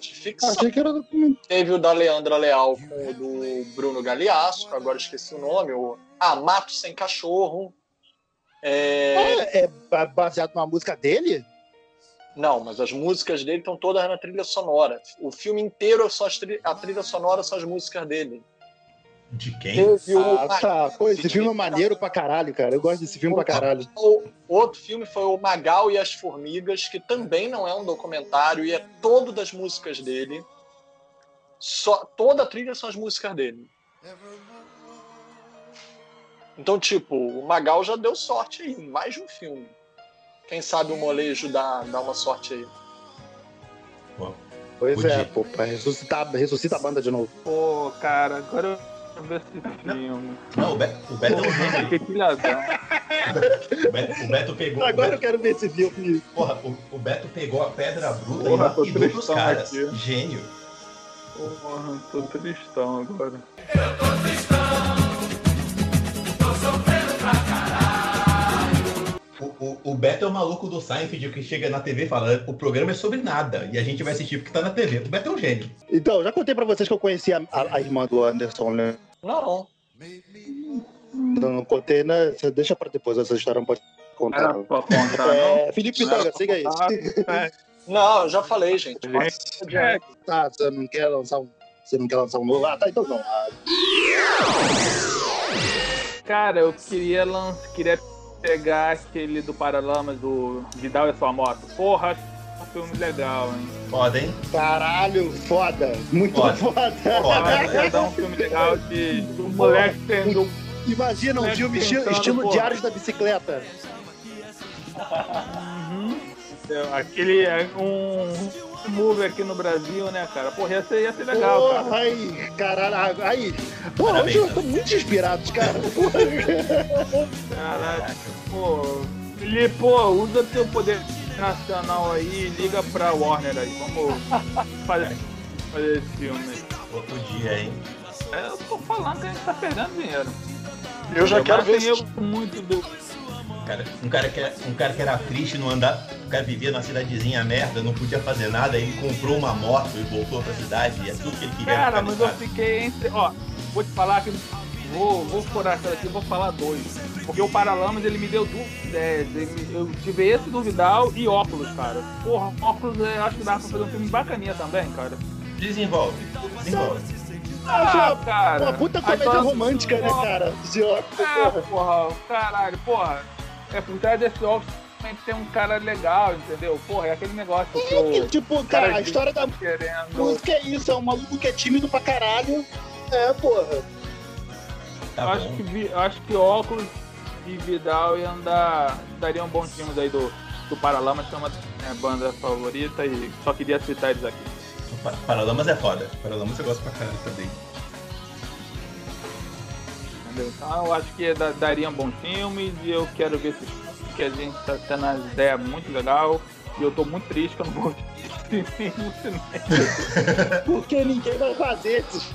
De ficção. Achei que era documental. Teve o da Leandra Leal com o do Bruno Galeasso, que agora esqueci o nome. O... Ah, Mato Sem Cachorro. É... É, é baseado numa música dele? Não, mas as músicas dele estão todas na trilha sonora. O filme inteiro, só as tri- a trilha sonora são as músicas dele. De quem? Teve o... Ah, tá. Pô, esse filme é maneiro pra caralho, cara. Eu gosto desse filme pra caralho. O outro filme foi o Magal e as Formigas, que também não é um documentário e é todo das músicas dele. Só, toda a trilha são as músicas dele. Então, tipo, o Magal já deu sorte aí, em mais de um filme. Quem sabe o molejo dá, dá uma sorte aí. Pois Podia. é, pô, pra ressuscitar, ressuscita a banda de novo. Pô, cara, agora eu quero ver esse filme. Não, o Beto, o Beto é um gênio. Que. O Beto, o Beto pegou. Agora o eu quero ver esse filme. Porra, o, o Beto pegou a pedra bruta Porra, e tô pros tristão caras. aqui. Gênio. Porra, tô tristão agora. O, o, o Beto é o maluco do Seinfeld que chega na TV e fala: o programa é sobre nada e a gente vai assistir porque tá na TV. O Beto é um gênio. Então, já contei pra vocês que eu conheci a, a- a irmã do Anderson, né? Não. Não contei, né? Você deixa pra depois essa história, não pode contar. Não. pra contar, não. É, Felipe Pitanga, siga aí. <laughs> É, Não, eu já falei, gente. é, Tá, você não quer lançar um. Você não quer lançar um novo? Ah, tá, então não. Cara, eu queria lan... queria pegar aquele do Paralamas do Vidal e sua moto. Porra, é um filme legal, hein? Foda, hein? Caralho, foda. Muito Foda. foda. Foda. Ia dar um filme legal de do moleque tendo Imagina um Né, filme estilo, pensando, estilo porra. Diários da Bicicleta. Uhum. Aquele é, um movie aqui no Brasil, né, cara? Porra, ia ser, ia ser legal, Porra, cara. aí, caralho, aí. Porra, Parabéns, hoje eu tô muito inspirado, cara. Caraca, pô. Ele, pô, usa teu poder nacional aí e liga pra Warner aí. Vamos fazer, fazer esse filme aí. Pô, Podia, hein? É, Eu tô falando que a gente tá perdendo dinheiro. Eu já quero Mas ver erro muito do. Cara, um, cara que, é- um cara que era triste, não andar. O cara vivia na cidadezinha merda, não podia fazer nada, ele comprou uma moto e voltou pra cidade, e é tudo que ele queria. Cara, mas eu fiquei entre. Ó, vou te falar que. Vou, vou furar essa daqui, vou falar dois. Porque o Paralamas ele me deu duas me- Eu tive esse do Vidal e óculos, cara. Porra, óculos é, eu acho que dá pra fazer um filme bacaninha também, cara. Desenvolve, desenvolve. Ah, cara. Uma puta comédia romântica, né, cara? De óculos, porra. porra, caralho, porra. É por trás desse óculos tem que ter um cara legal, entendeu? Porra, é aquele negócio que É que, tipo, cara, a história da querendo. música é isso, é um maluco que é tímido pra caralho. É, porra. Tá eu acho bom. que, acho que óculos e Vidal ia andar, dariam bons times aí do, do Paralamas, que é uma minha banda favorita e só queria citar eles aqui. Pa- Paralamas é foda. Paralamas eu gosto pra caralho também. Entendeu? Então eu acho que da- dariam bons filmes e eu quero ver se que a gente tá tendo uma ideia muito legal. E eu tô muito triste que eu não vou assistir no cinema. <laughs> Porque ninguém vai fazer esses.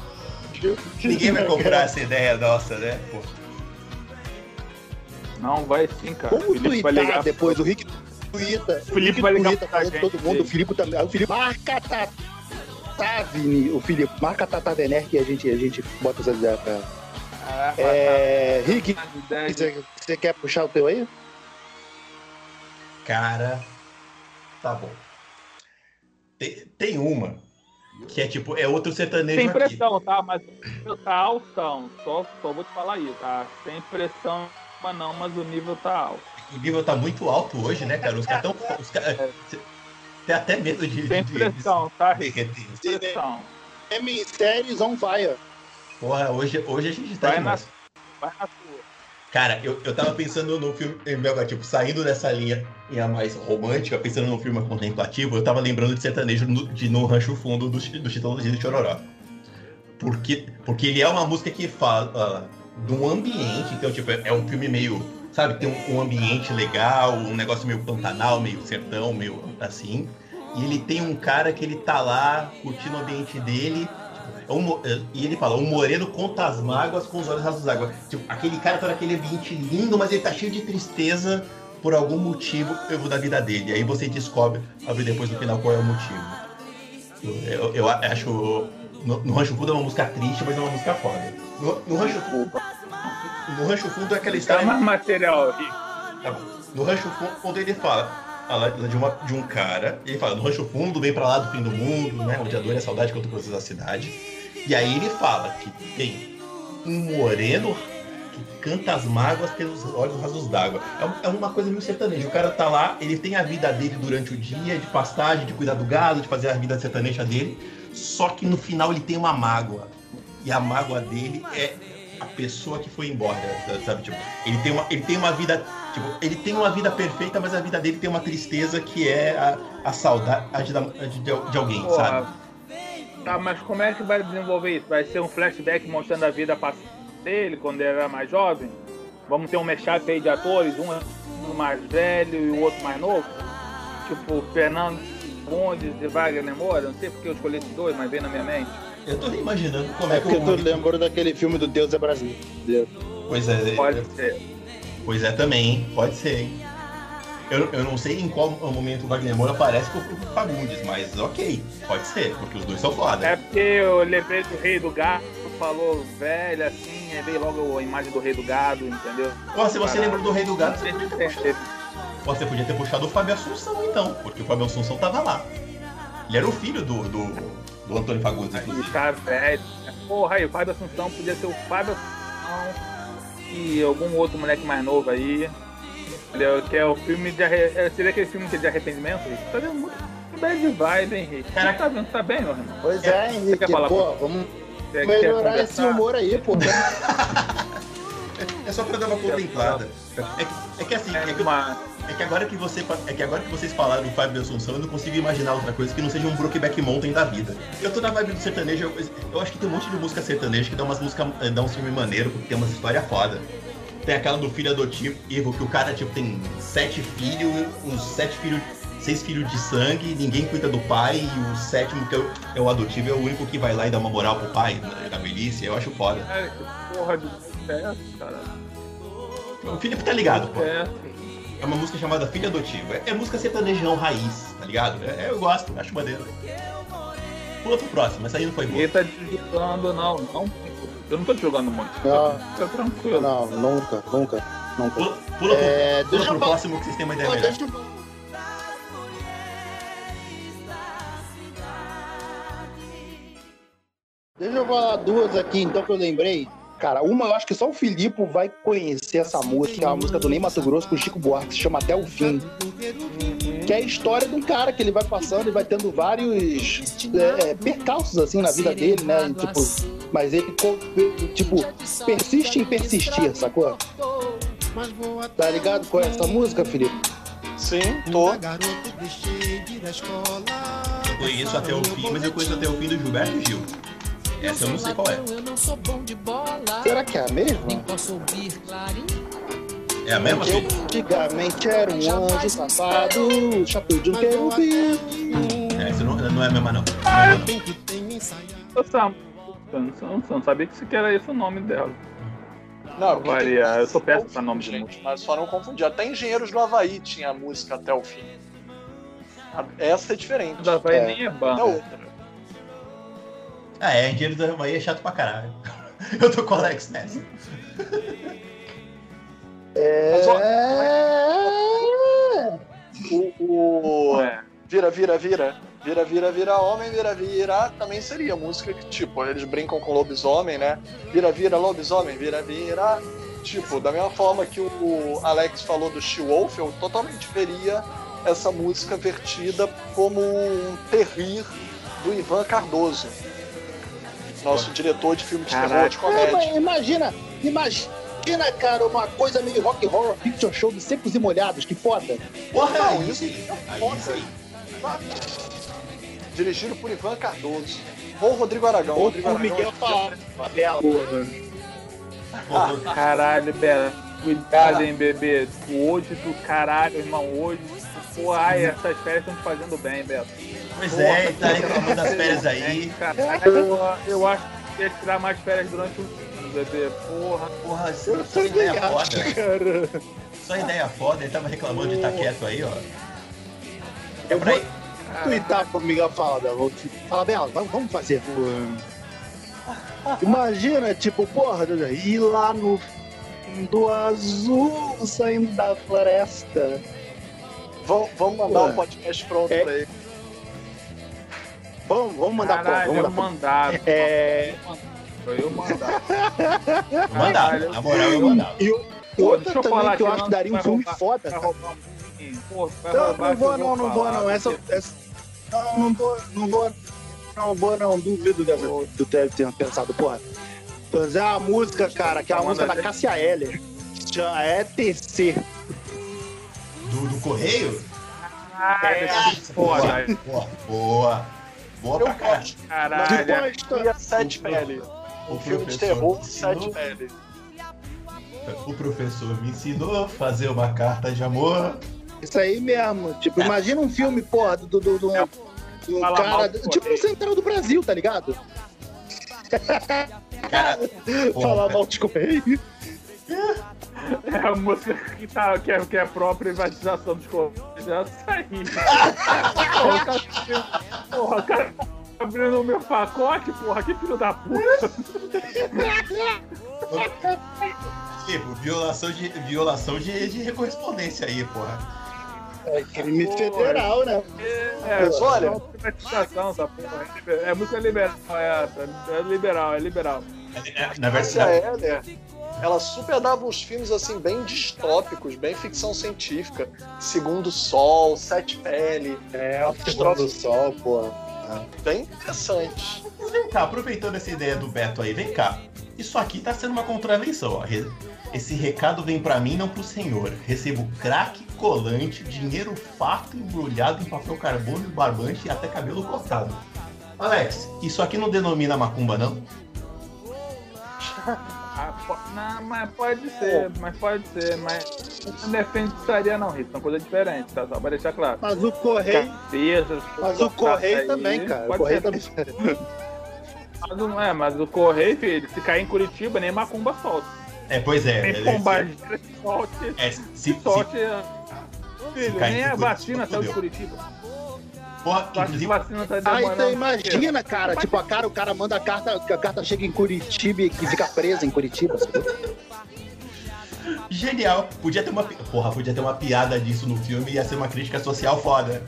Ninguém vai comprar essa ideia nossa, né? Pô, Não, vai sim, cara. Vamos Felipe vai ligar depois, o Rick tuita. O Felipe vai ligar tuita pra gente. todo mundo, o Felipe também. O Felipe marca Tatá, Vini, o Felipe, marca Tata Werner que a gente, a gente bota essa ideia pra ela. Caraca, É, Rick, tá você, quer puxar o teu aí? cara. Tá bom. Tem, tem uma que é tipo, é outro sertanejo Sem aqui. pressão, tá? Mas tá altão. Só, só vou te falar aí, tá? Sem pressão, mas não, mas o nível tá alto. O nível tá muito alto hoje, né, cara? Os caras tão. Os cara, tem até medo de. Sem de- pressão, tá? de- derreter. Sem pressão. M séries on fire. Porra, hoje, hoje a gente tá Vai demais. Vai na sua. Cara, eu, eu tava pensando no filme, tipo, saindo dessa linha mais romântica, pensando num filme contemplativo, eu tava lembrando de sertanejo no, de No Rancho Fundo do, do Chitãozinho de Chororó. Porque, porque ele é uma música que fala de um ambiente, então, tipo, é, é um filme meio, sabe, tem um, um ambiente legal, um negócio meio pantanal, meio sertão, meio assim. E ele tem um cara que ele tá lá curtindo o ambiente dele, um mo- é, e ele fala, um moreno conta as mágoas com os olhos rasos d'água. Tipo, aquele cara tá naquele ambiente lindo, mas ele tá cheio de tristeza por algum motivo eu da vida dele. E aí você descobre, a ver depois no final, qual é o motivo. Eu, eu- acho. No, no Rancho Fundo é uma música triste, mas é uma música foda. No, no Rancho Fundo. No Rancho Fundo é aquela história. mais material, Rick. Tá bom. No Rancho Fundo ele fala, de, uma, de um cara, ele fala, no Rancho Fundo vem pra lá do fim do mundo, né? Onde a dor e a saudade contra coisas da cidade. E aí ele fala que tem um moreno que canta as mágoas pelos olhos rasos d'água. É, é uma coisa meio sertaneja. O cara tá lá, ele tem a vida dele durante o dia, de pastagem, de cuidar do gado, de fazer a vida sertaneja dele. Só que no final ele tem uma mágoa. E a mágoa dele é a pessoa que foi embora, sabe? Tipo, ele tem uma, ele tem uma vida, tipo, ele tem uma vida perfeita, mas a vida dele tem uma tristeza que é a, a saudade da- de, de alguém, sabe? Porra. Tá, mas como é que vai desenvolver isso? Vai ser um flashback mostrando a vida dele quando ele era mais jovem? Vamos ter um mashup aí de atores, um, um mais velho e o outro mais novo? Tipo, Fernando Bundes e Wagner Moura? Não sei porque eu escolhi esses dois, mas veio na minha mente. Eu tô imaginando como é, É que porque tu o lembrou daquele filme do Deus é brasileiro. Pois é, Pode ser. pois é também, hein? Pode ser, hein? Eu, eu não sei em qual momento o Wagner Moura aparece com o Fagundes, mas ok, pode ser, porque os dois são foda. É porque eu lembrei do Rei do Gato, falou velho assim, aí veio logo a imagem do Rei do Gado, entendeu? Pô, se você lembrou do Rei do Gado, você podia ter puxado. Você podia ter puxado o Fábio Assunção, então, porque o Fábio Assunção tava lá. Ele era o filho do, do, do Antônio Fagundes, inclusive. tá velho. Porra, aí o Fábio Assunção podia ser o Fábio Assunção e algum outro moleque mais novo aí. Entendeu? Que é o filme de arre... é, Seria aquele filme que é de arrependimento? Tá dando muito bad vibe, hein, Rick? Caraca. Tá vendo? Tá bem, meu irmão? Pois é, Henrique, quer falar pô, vamos melhorar esse humor aí, pô. <laughs> É só pra dar uma contemplada. É que, é que assim, é É que, uma... é que agora que você é que agora que vocês falaram do Fábio Assunção, eu não consigo imaginar outra coisa que não seja um Brokeback Mountain da vida. Eu tô na vibe do sertanejo, eu, eu acho que tem um monte de música sertaneja que dá umas músicas, eh, dá um filme maneiro, porque tem umas histórias foda. Tem aquela do filho adotivo, erro que o cara tipo tem sete filhos, os sete filhos, seis filhos de sangue, ninguém cuida do pai e o sétimo que é o, é o adotivo é o único que vai lá e dá uma moral pro pai né, na velhice. Eu acho foda. É, que porra cara. O Felipe tá ligado, pô. É. É uma música chamada Filho Adotivo. É, é música sertanejão raiz, tá ligado? É, eu gosto, acho maneiro. Pula pro próximo, essa aí não foi boa. Ninguém tá te julgando, não. não. Eu não tô te julgando muito. Não. Fica tranquilo. Não, nunca, nunca, nunca. Pula, pula pro, É, pula deixa pro próximo que vocês têm uma ideia Pô, melhor. Deixa eu falar duas aqui, então, que eu lembrei. Cara, uma eu acho que só o Filipe vai conhecer essa música, que é uma música do Ney Mato Grosso com o Chico Buarque, que se chama Até o Fim. Que é a história de um cara que ele vai passando e vai tendo vários é, é, percalços, assim, na vida dele, né? E, tipo, mas ele, tipo, persiste em persistir, sacou? Tá ligado com essa música, Felipe? Sim, tô. Eu conheço até o fim, mas eu conheço até o fim do Gilberto Gil. Essa eu não sei qual é. Será que é a mesma? É a mesma, filho? Antigamente era um anjo safado, chato de um querubim. É, essa não, não é a mesma, não. Não é a mesma, não. Eu eu não, eu não sabia que sequer era esse o nome dela. Não, Varia, tem- eu sou péssimo pra nome de gente, música. Mas só não confundir. Até Engenheiros do Havaí tinha a música até o fim. Essa é diferente. Da vai É. nem é É banda. outra. Ah, é, Engenheiro da Havaí é chato pra caralho. <laughs> Eu tô com o Alex nessa. É. o, o- É. Vira, vira, vira. Vira, vira, vira, homem, vira, vira. Também seria música que, tipo, eles brincam com lobisomem, né? Vira, vira, lobisomem, vira, vira. Tipo, da mesma forma que o Alex falou do She-Wolf, eu totalmente veria essa música vertida como um terrir do Ivan Cardoso. Nosso diretor de filme de terror de É, comédia. mas imagina, imagina, cara, uma coisa meio rock horror picture show de secos e molhados, que foda. Porra, Não, aí isso é Aí foda. sim. Dirigido por Ivan Cardoso. Ou Rodrigo Aragão. Ou Rodrigo Aragão Miguel é- Fabela. Pô, Caralho, Bela. Cuidado, hein, bebê. Hoje do caralho, irmão. Hoje. Porra, ai, essas férias estão te fazendo bem, Bela. Pois é, tá reclamando das férias aí. Caralho, porra, eu acho que ia tirar mais férias durante o bebê. Porra. Porra, só, Eu ideia ligado, foda. cara. Só ideia foda, ele tava reclamando de estar quieto aí, ó. É Eu pra vou ir. twittar pro Miguel Fabela. Vou te- Fala, Bela, vamos vamos fazer. Imagina, tipo, porra, ir lá no fundo azul, saindo da floresta. Vamos, vamos mandar um podcast pronto É. pra ele. Vamos, vamos mandar Caralho, vamos eu mandar mandava. É, Eu mandava, <laughs> Caralho. na moral eu mandava. e Pô, outra deixa eu também falar que eu acho que daria um filme roubar- foda, Vai roubar um pouquinho. Pô, vai Não, roubar não vou não, não vou não. Essa, essa- não, não vou, não vou, não vou não. Duvido dessa, do ter, ter pensado, porra. Mas é a música, cara, que é a música da ver. Cássia Eller. Já é TC. Do, do Correio? Caralho, É, foda. Boa, boa. Boa Eu pra caralho. gosto. Caralho. Depois, E a Sete Pele. O Um filme de terror, Sete Pele. O professor me ensinou a fazer uma carta de amor. isso aí mesmo. Tipo, imagina um filme, porra, do, do, do, do, É. do Fala mal cara. do Tipo o Central do Brasil, tá ligado? Cara, <laughs> porra, Falar mal de Correio. É a música que, tá, que, é, que é a própria privatização dos Correios. Já saí. porra, cara, porra, cara tá abrindo o meu pacote, porra, que filho da puta. Tipo, violação de, violação de, de correspondência aí, porra. É crime federal, né? É, Mas olha- é privatização, essa porra. É música liberal, é, é liberal, é liberal. É, Na Essa verdade, é, né? Ela super dava uns filmes assim bem distópicos, bem ficção científica. Segundo Sol, Sete Pele, É, o futebol do sol, pô. bem interessantes. Mas vem cá, aproveitando essa ideia do Beto aí, vem cá. Isso aqui tá sendo uma contravenção, ó. Esse recado vem pra mim, não pro senhor. Recebo crack, colante, dinheiro farto embrulhado em papel carbono, barbante e até cabelo cortado. Alex, isso aqui não denomina macumba, não? <laughs> Ah, po- não, mas pode ser, mas pode ser, mas não defende feitiçaria não, Rito, são coisas diferentes, tá? Só pra deixar claro. Mas o Correio. Cabeças, Mas o Correio também, cara. O pode Correio ser. também. Mas não é, mas o Correio, filho, se cair em Curitiba, nem macumba solta. É, pois é. Nem ele- pombagira solte, é, se, se, solte. Filho, cair nem em a Curitiba, vacina saiu de. Curitiba. Porra, inclusive, vacina tá Ah, então imagina, cara. Tipo, a cara, o cara manda a carta, que a carta chega em Curitiba e que fica presa em Curitiba. sabe? genial. Podia ter uma. Porra, podia ter uma piada disso no filme e ia ser uma crítica social foda.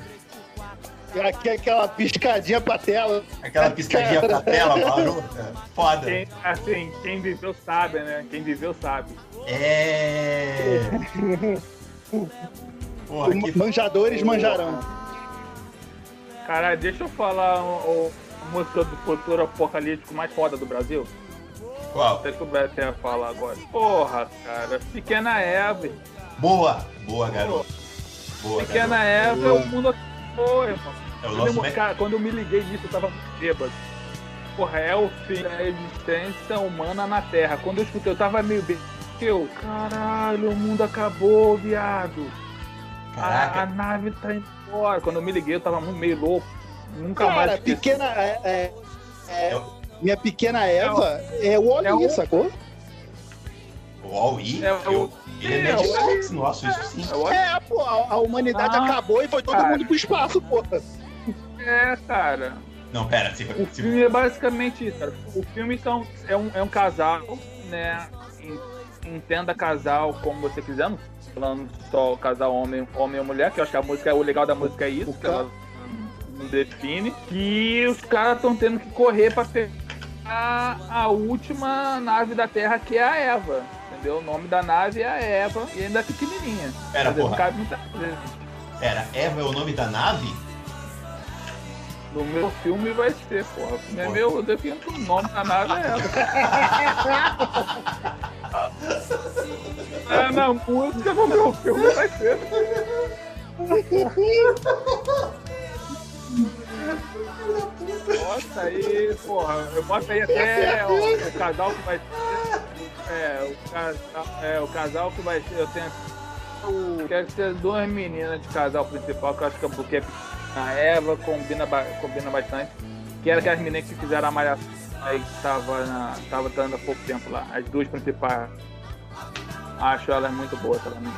E aqui aquela piscadinha pra tela. Aquela piscadinha pra tela, marota. Foda. Quem, assim, quem viveu sabe, né? Quem viveu sabe. É. <laughs> Porra, que Manjadores manjarão. Cara, deixa eu falar o, a música do futuro apocalíptico mais foda do Brasil. qual? Até que o Beto ia falar agora. Porra, cara, Pequena Eva. Boa, boa, garoto. Boa, Pequena garoto. Eva, o mundo acabou, irmão. É o Eu nosso demo- me- Cara, quando eu me liguei nisso, eu tava muito bêbado. Porra, é o fim da existência humana na Terra. Quando eu escutei, eu tava meio bêbado. Eu, caralho, o mundo acabou, viado. A, a Caraca. nave tá indo embora. Quando eu me liguei, eu tava muito meio louco. Nunca mais. Cara, esqueci. pequena. é- é- é- É minha pequena Eva é o é Oli, o- sacou? O All-E, É o- ele é é, Max, nossa, isso sim. Acho É, pô, a, a humanidade Ah, acabou e foi todo cara. mundo pro espaço, porra. é, cara. Não, pera, se, O se, filme é basicamente isso, cara. O filme são, é, um, é um casal, né? En- Entenda casal como você quiser, falando só casal homem, homem ou mulher, que eu acho que a música, o legal da música é isso, que ela não define. E os caras estão tendo que correr pra pegar a última nave da Terra, que é a Eva. Entendeu? O nome da nave é a Eva e ainda é pequenininha. não porra. cabe muita coisa. Pera, Eva é o nome da nave? No meu filme vai ser, porra. O filme é meu, eu defino que o nome da nave é Eva. É, na música no meu filme vai ser. Bota aí, porra. Eu boto aí até o, o casal que vai ser. É, o casal, é, o casal que vai ser. Eu tenho. Quero ter duas meninas de casal principal, que eu acho que é porque a Eva combina, combina bastante. Que era aquelas meninas que fizeram a malhação aí que tava, na, tava dando há pouco tempo lá. As duas principais. Acho elas muito boas, aquela menina.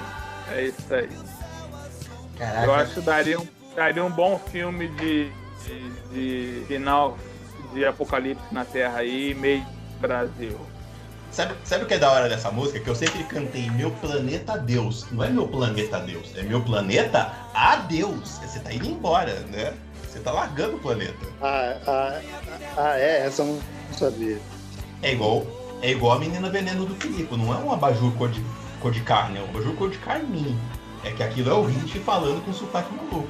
É isso aí. Eu Caraca. acho que daria um, daria um bom filme de, de, de final de apocalipse na Terra aí, meio Brasil. Sabe, sabe o que é da hora dessa música? Que eu sempre cantei Meu Planeta Deus. Não é meu planeta Deus, é meu planeta a Deus. Você tá indo embora, né? Você tá largando o planeta. Ah, ah, ah, é, essa eu não sabia. É igual, é igual a menina veneno do Filipe. Não é um abajur cor de, cor de carne, é um abajur cor de carmim. É que aquilo é o Hit falando com sotaque maluco.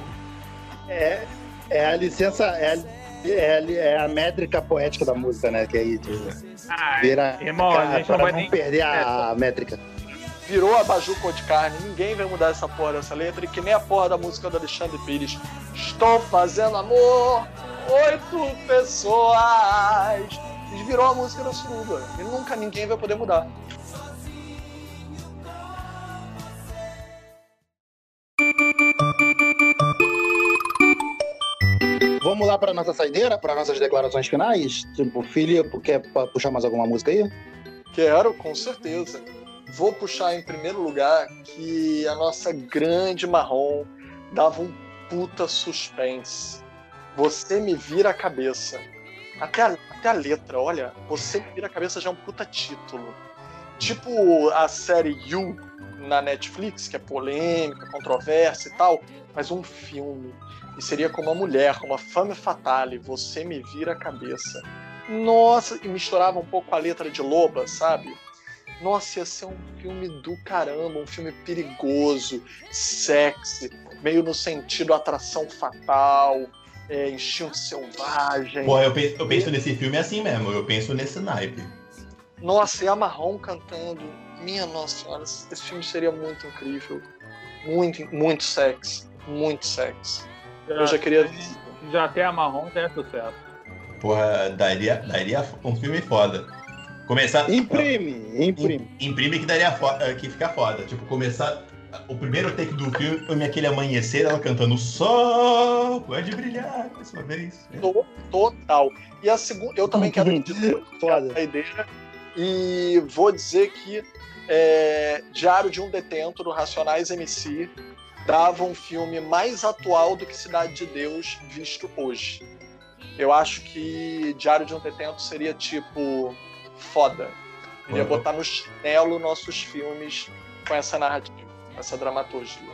É, é a licença, é a, é, a, é a métrica poética da música, né? Que aí tipo, Ah, vira irmão, a cara, gente não vai não nem. perder a, a métrica. Virou abajur cor de carne, ninguém vai mudar essa porra dessa letra, e que nem a porra da música do Alexandre Pires. Estou fazendo amor, oito pessoas. Virou a música da suruba. E nunca ninguém vai poder mudar. Lá para nossa saideira, para nossas declarações finais? Tipo, Filipe, quer pu- puxar mais alguma música aí? Quero, com certeza. vou puxar em primeiro lugar que a nossa grande marrom dava um puta suspense. Você me vira a cabeça. Até a, até a letra, olha, você me vira a cabeça já é um puta título. Tipo a série You na Netflix, que é polêmica, controversa e tal, mas um filme. E seria com uma mulher, com uma fame fatale, você me vira a cabeça. Nossa, e misturava um pouco a letra de Loba, sabe? Nossa, ia ser um filme do caramba, um filme perigoso, sexy, meio no sentido atração fatal, é, instinto selvagem. Pô, eu penso, eu penso nesse filme assim mesmo, eu penso nesse naipe. Nossa, e a Marrom cantando. Minha nossa senhora, esse filme seria muito incrível. Muito, muito sexy. Muito sexy. Eu já queria. Já até a Marrom já é sucesso. Porra, daria, daria um filme foda. Começar. Imprime, imprime. Imprime que daria foda, que fica foda. Tipo, começar. O primeiro take do filme, aquele amanhecer, ela cantando Sol pode brilhar mais uma vez. Total. E a segunda, eu também quero <laughs> Foda. a ideia. E vou dizer que é, Diário de um Detento, do Racionais MC, dava um filme mais atual do que Cidade de Deus, visto hoje. Eu acho que Diário de um Detento seria tipo foda. Iria Uhum. botar no chinelo nossos filmes com essa narrativa, com essa dramaturgia.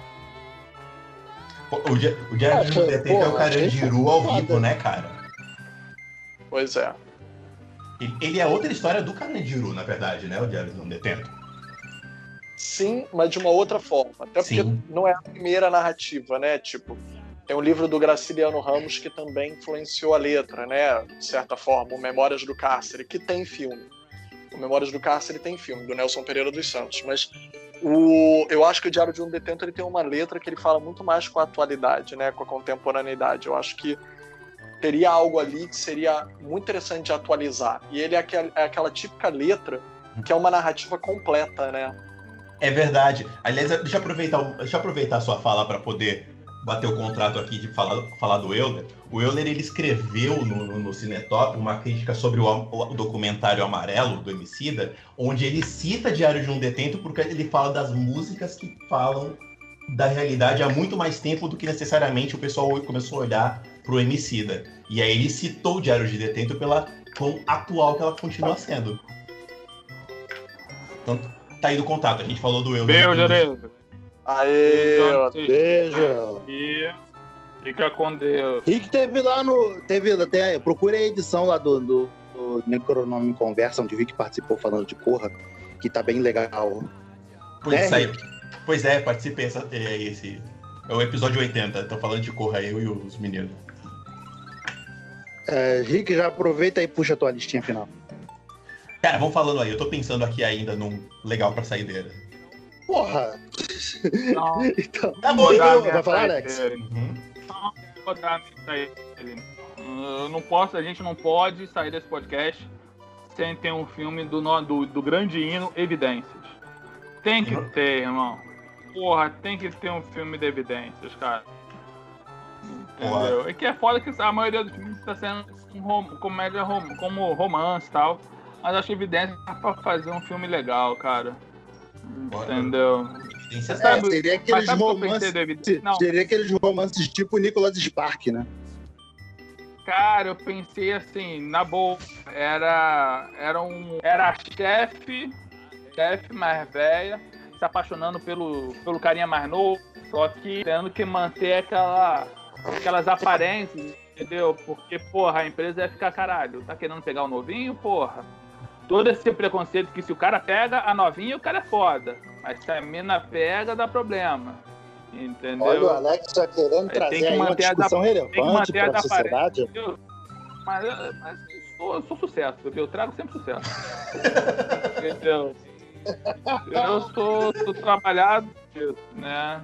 O, o Diário de um Acho, Detento é o Carandiru ao foda. vivo, né, cara? Pois é. Ele, ele é outra história do Carandiru, na verdade, né? O Diário de um Detento. Sim, mas de uma outra forma. Até porque Sim. não é a primeira narrativa, né? Tipo, tem um livro do Graciliano Ramos que também influenciou a letra, né? De certa forma, o Memórias do Cárcere, que tem filme. O Memórias do Cárcere tem filme, do Nelson Pereira dos Santos. Mas o, eu acho que o Diário de um Detento ele tem uma letra que ele fala muito mais com a atualidade, né? Com a contemporaneidade. Eu acho que teria algo ali que seria muito interessante de atualizar. E ele é é aquela típica letra que é uma narrativa completa, né? É verdade. Aliás, deixa eu aproveitar, deixa eu aproveitar a sua fala para poder bater o contrato aqui de falar, falar do Euler. O Euler ele escreveu no, no, Cinetop uma crítica sobre o, o documentário Amarelo do Emicida, onde ele cita Diário de um Detento porque ele fala das músicas que falam da realidade há muito mais tempo do que necessariamente o pessoal começou a olhar pro Emicida. E aí ele citou Diário de Detento pela quão atual que ela continua sendo. Então, tá aí do contato. A gente falou do Euler. Beijo, no- Jereza. Aê! Beijo. E fica com Deus. Rick teve lá no. Teve até. Procure a edição lá do, do, do Necronome Conversa, onde o Rick participou falando de Corra, que tá bem legal. Pois, É, aí- pois é, participei essa, é, esse. É o episódio 80. Tô falando de Corra, eu e os meninos. É, Rick, já aproveita e puxa a tua listinha final. Cara, vamos falando aí. Eu tô pensando aqui ainda num legal pra saideira. Porra! Não, <laughs> Então, Tá bom, então. vai falar, Alex? Uhum. Eu não posso, a gente não pode sair desse podcast sem ter um filme do, do, do grande hino Evidências. Tem que Uhum. ter, irmão. Porra, tem que ter um filme de evidências, cara. Entendeu? É que é foda que a maioria dos filmes tá sendo um rom- comédia rom- como romance e tal. Mas acho que evidência dá pra fazer um filme legal, cara. Bora. Entendeu? Evidência É, Sabe- seria aqueles romances. Seria aqueles romances tipo Nicholas Spark, né? Cara, eu pensei assim, na boa, era era um era a chefe, chefe mais velha, se apaixonando pelo pelo carinha mais novo, só que tendo que manter aquela aquelas aparências, entendeu? Porque porra, a empresa ia ficar caralho, tá querendo pegar o novinho, porra. Todo esse preconceito que se o cara pega a novinha, o cara é foda. Mas se a mina pega, dá problema. Entendeu? Olha o Alex já querendo Aí trazer que uma discussão que relevante para a sociedade. Eu- Mas, sou, eu sou sucesso, porque eu trago sempre sucesso. <laughs> Entendeu? Eu sou, sou trabalhado nisso, né?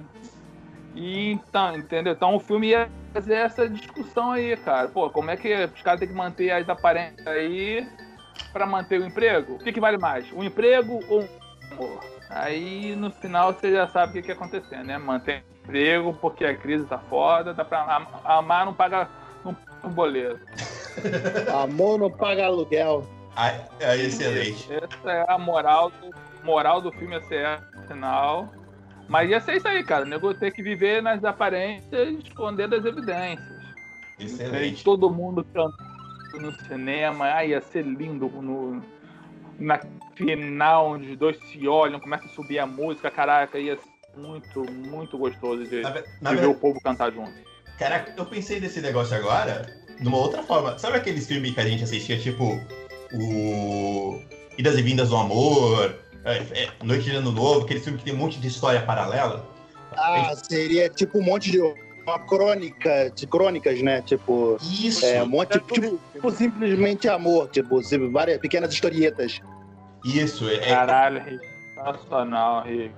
E então, entendeu? Então o filme ia fazer essa discussão aí, cara. Pô, como é que os caras têm que manter as aparências aí pra manter o emprego? O que, que vale mais? O emprego ou o amor? Aí no final você já sabe o que, que acontecer, né? Manter o emprego porque a crise tá foda, dá pra am- amar não paga, não paga o boleto. <laughs> Amor não paga aluguel. Ah, é excelente. Essa é a moral do, moral do filme, essa é a final. Mas ia ser isso aí, cara. O nego ter que viver nas aparências e esconder das evidências. Excelente. Todo mundo cantando no cinema. Ai, ia ser lindo no, na final, onde os dois se olham, começa a subir a música. Caraca, ia ser muito, muito gostoso de, Na, na de ver o povo cantar junto. Caraca, eu pensei nesse negócio agora numa outra forma. Sabe aqueles filmes que a gente assistia, tipo o Idas e Vindas do Amor, é, é, Noite de Ano Novo, aquele filme que tem um monte de história paralela? Ah, seria tipo um monte de. Uma crônica, de crônicas, né? Tipo. Isso, É, um monte de. Tipo, tipo, simplesmente amor, tipo, assim, várias pequenas historietas. isso. É, é- Caralho. Sensacional, Rick.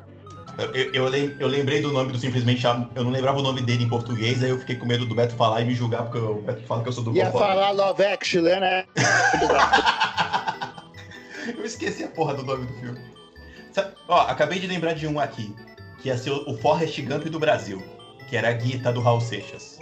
eu, eu, eu lembrei do nome do Simplesmente Amor. Eu não lembrava o nome dele em português, aí eu fiquei com medo do Beto falar e me julgar, porque o Beto fala que eu sou do Ia falar Love Actually, né? <laughs> Eu esqueci a porra do nome do filme. Ó, acabei de lembrar de um aqui, que ia ser o o Forrest Gump do Brasil, que era a Guita do Raul Seixas.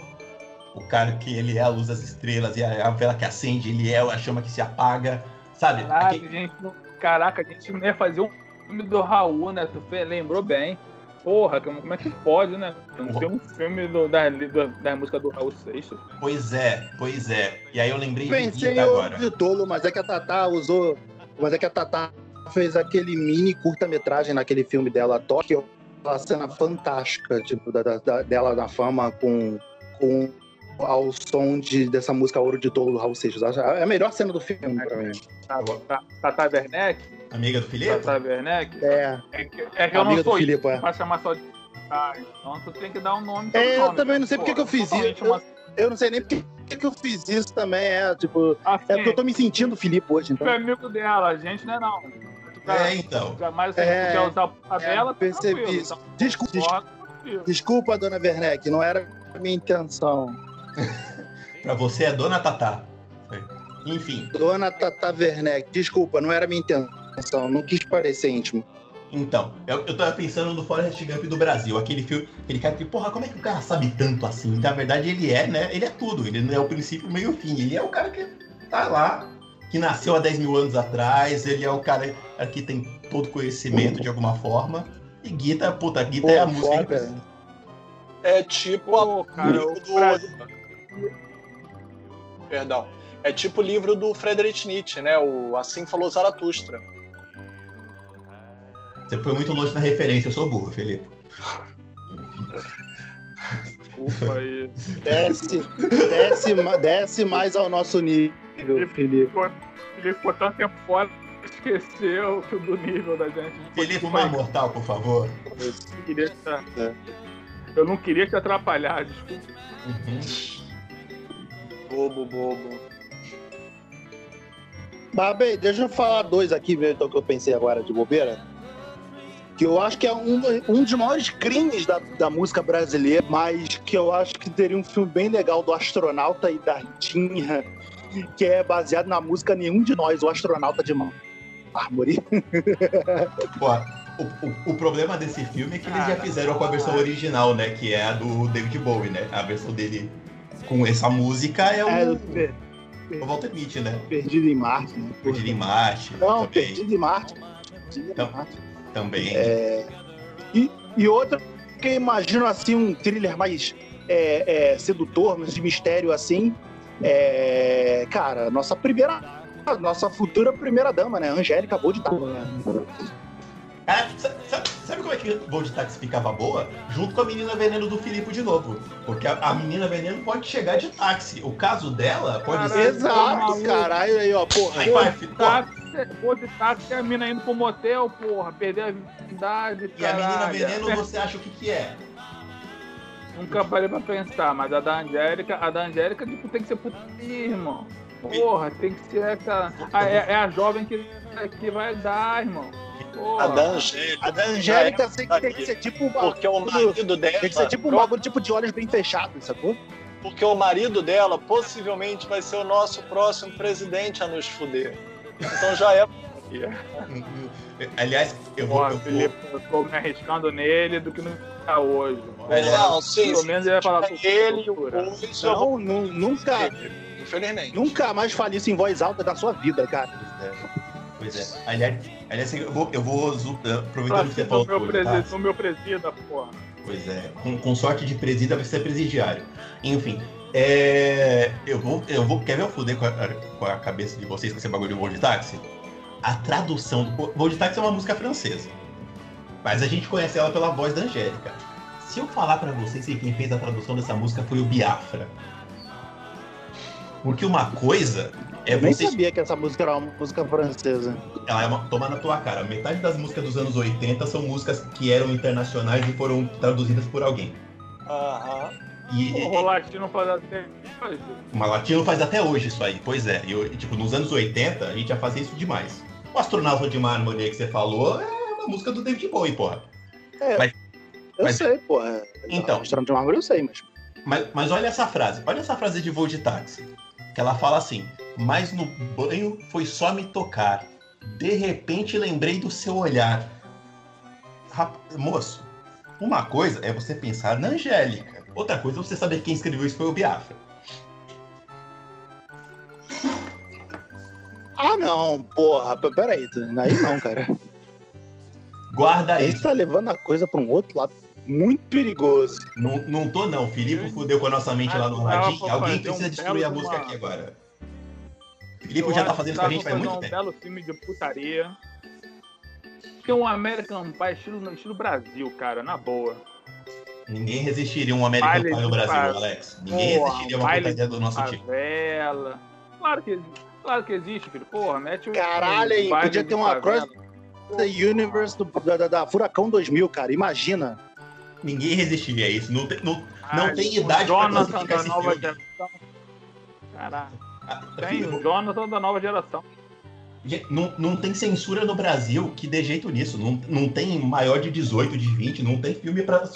O cara que ele é a luz das estrelas, e a, a vela que acende, ele é a chama que se apaga, sabe? Caraca, Aquele- gente, caraca, a gente não ia fazer um filme do Raul, né? Tu lembrou bem. Porra, como é que pode, né? Não ter um filme do, da, da, da música do Raul Seixas. Pois é, pois é. E aí eu lembrei de Pensei Guita em agora. de tolo, mas é que a Tatá usou. Mas é que a Tatá fez aquele mini curta-metragem naquele filme dela, Tóquio. Uma cena fantástica, tipo, da, da- da- dela na fama com, com ao som de, dessa música Ouro de Tolo do Raul Seixas. É a melhor cena do filme pra mim. Tata Tata Werneck? Amiga do Felipe? Tata Werneck? É, É que, é que eu não sou Filipe, é. pra chamar só de. Ah, então tu tem que dar um nome. É, pelo eu nome. também não sei por que que eu fiz isso. Uma... Eu não sei nem por que eu fiz isso também, é, tipo... Assim, É porque eu tô me sentindo Felipe hoje, tu então. é amigo dela, a gente não é não. É, então. Jamais você É, quer usar a é, dela, tá percebi isso. Então, Desculpa, contigo. Desculpa, dona Werneck, não era a minha intenção. <laughs> Pra você é Dona Tatá. Enfim, Dona Tata Werneck, desculpa, não era a minha intenção, não quis parecer íntimo. Então, eu, eu tava pensando no Forrest Gump do Brasil, aquele filme, aquele cara que, porra, como é que o cara sabe tanto assim? Na verdade, ele é, né? Ele é tudo, ele não é o princípio, meio e o fim. Ele é o cara que tá lá, que nasceu há 10 mil anos atrás, ele é o cara que tem todo conhecimento de alguma forma. E Guita, puta, Guita é a música. foda. É tipo a Pô, cara, livro o do. Perdão. É tipo o livro do Friedrich Nietzsche, né? O Assim Falou Zaratustra. Você foi muito longe na referência, eu sou burro, Felipe. Desculpa aí. Desce, desce, desce mais ao nosso nível, Felipe. Ele ficou tanto tempo fora que esqueceu que do nível da gente. Felipe, uma mortal, por favor. Eu não queria te, É. eu não queria te atrapalhar, desculpa. Uhum. Bobo, bobo. Mas, bem, deixa eu falar dois aqui, mesmo, então, que eu pensei agora de bobeira. Que eu acho que é um, um dos maiores crimes da, da música brasileira, mas que eu acho que teria um filme bem legal do astronauta e da Ritinha, que é baseado na música Nenhum de Nós, o astronauta de mármore. Pô, <laughs> o, o, o problema desse filme é que eles já Cara, fizeram com a versão original, né? Que é a do David Bowie, né? A versão dele com essa música é o, É, per- o Walter Mitty, né? Perdido em Marte, né? Perdido em Marte. Não, também. Perdido em Marte. Perdido em Marte. também. É, e, e outra que eu imagino assim um thriller mais é, é, sedutor, de mistério assim. É, cara, nossa primeira. Nossa futura primeira dama, né? Angélica boa de né? Cara, sabe, sabe- sabe como é que Táxi ficava boa? Junto com a menina veneno do Filipe de novo. Porque a, a menina veneno pode chegar de táxi. O caso dela pode Caralho, ser. Exato, maluco. caralho aí, ó, porra. Aí vai, táxi é a mina indo pro motel, porra, perder a virgindade, E a menina caralho. veneno, você acha o que, que é? Nunca parei pra pensar, mas a da Angélica, a da Angélica, tipo, tem que ser putinha, irmão. Porra, tem que ser aquela. Ah, é, é a jovem que, que vai dar, irmão. Porra. A da Angélica. A da Angélica tem que, tem que ser tipo um Porque o marido dela. Tem que ser tipo um bagulho tipo de olhos bem fechados, sacou? Porque o marido dela possivelmente vai ser o nosso próximo presidente a nos fuder. Então já é. <laughs> Aliás, eu vou. Felipe, eu tô me arriscando nele do que no tá hoje. Aliás, Não, sim, Pelo menos ele vai falar É ele, Não, nu- nunca, Infelizmente. nunca mais fale isso em voz alta da sua vida, cara. É. Pois é. Aliás, aliás eu vou, eu vou aproveitando que você falou. Meu presida, no meu presida, porra. Pois é. Com, com sorte de presida vai ser presidiário. Enfim. É, eu vou, eu vou, quer ver eu fuder com a, com a cabeça de vocês com esse bagulho de voo de táxi? A tradução do voo de táxi é uma música francesa, mas a gente conhece ela pela voz da Angélica. Se eu falar para vocês que quem fez a tradução dessa música foi o Biafra, porque uma coisa é eu nem sabia que essa música era uma música francesa. Ela é uma... toma na tua cara. Metade das músicas dos anos 80 são músicas que eram internacionais e foram traduzidas por alguém. Aham. E, o latino faz até hoje. Mas latino faz até hoje isso aí, pois é. E, tipo, nos anos 80 a gente já fazia isso demais. O astronauta de mármore que você falou é uma música do David Bowie, porra. É, mas, eu mas... sei, porra. Então. Astronauta de mármore eu sei, mas... mas. Mas olha essa frase, olha essa frase de voo de táxi. Que ela fala assim: Mas no banho foi só me tocar. De repente lembrei do seu olhar. Rap... Moço, uma coisa é você pensar na Angélica. Outra coisa é você saber quem escreveu isso foi o Biafra. Ah, não, porra, peraí, aí não, cara. Guarda isso. Ele tá levando a coisa pra um outro lado muito perigoso. Não, não tô, não. Filipe fudeu com a nossa mente lá no radinho. Alguém precisa um destruir a música uma... aqui agora. Filipe já tá fazendo isso com a gente faz muito um tempo. belo filme de putaria. Que é um American Pie estilo, estilo Brasil, cara, na boa. Ninguém resistiria um American Pie no Brasil. Alex. Ninguém Porra, resistiria uma putaria do nosso tipo. Claro que, claro que existe, filho. Porra, mete o. Caralho, aí, podia ter uma cross The Universe do, da, da, Furacão 2000, cara. Imagina. Ninguém resistiria a isso. Não tem, não, Ai, não tem idade pra classificar esse nova filme. Geração. Caraca. Ah, tem o Jonathan da nova geração. Não, não tem censura no Brasil que dê jeito nisso. Não, não tem maior de 18, de 20, não tem filme para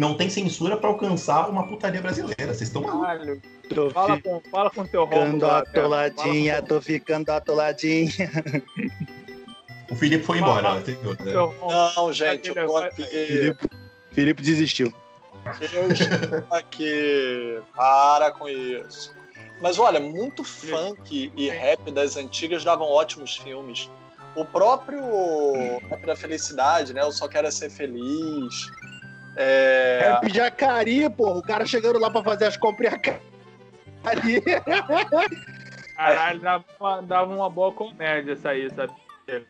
não tem censura para alcançar uma putaria brasileira. Vocês estão malucos. Tô fala, com, fala com teu ficando atoladinha, tô ficando atoladinha. O Felipe foi embora. Né? Não, gente, eu tô aqui. Felipe, Felipe desistiu. Eu estou aqui. Para com isso. Mas olha, muito funk e rap das antigas davam ótimos filmes. O próprio Rap da Felicidade, né? Eu só quero ser feliz. É... Rap Jacari, porra. O cara chegando lá pra fazer as compras ali. <laughs> Caralho, dava, dava uma boa comédia essa aí, sabe,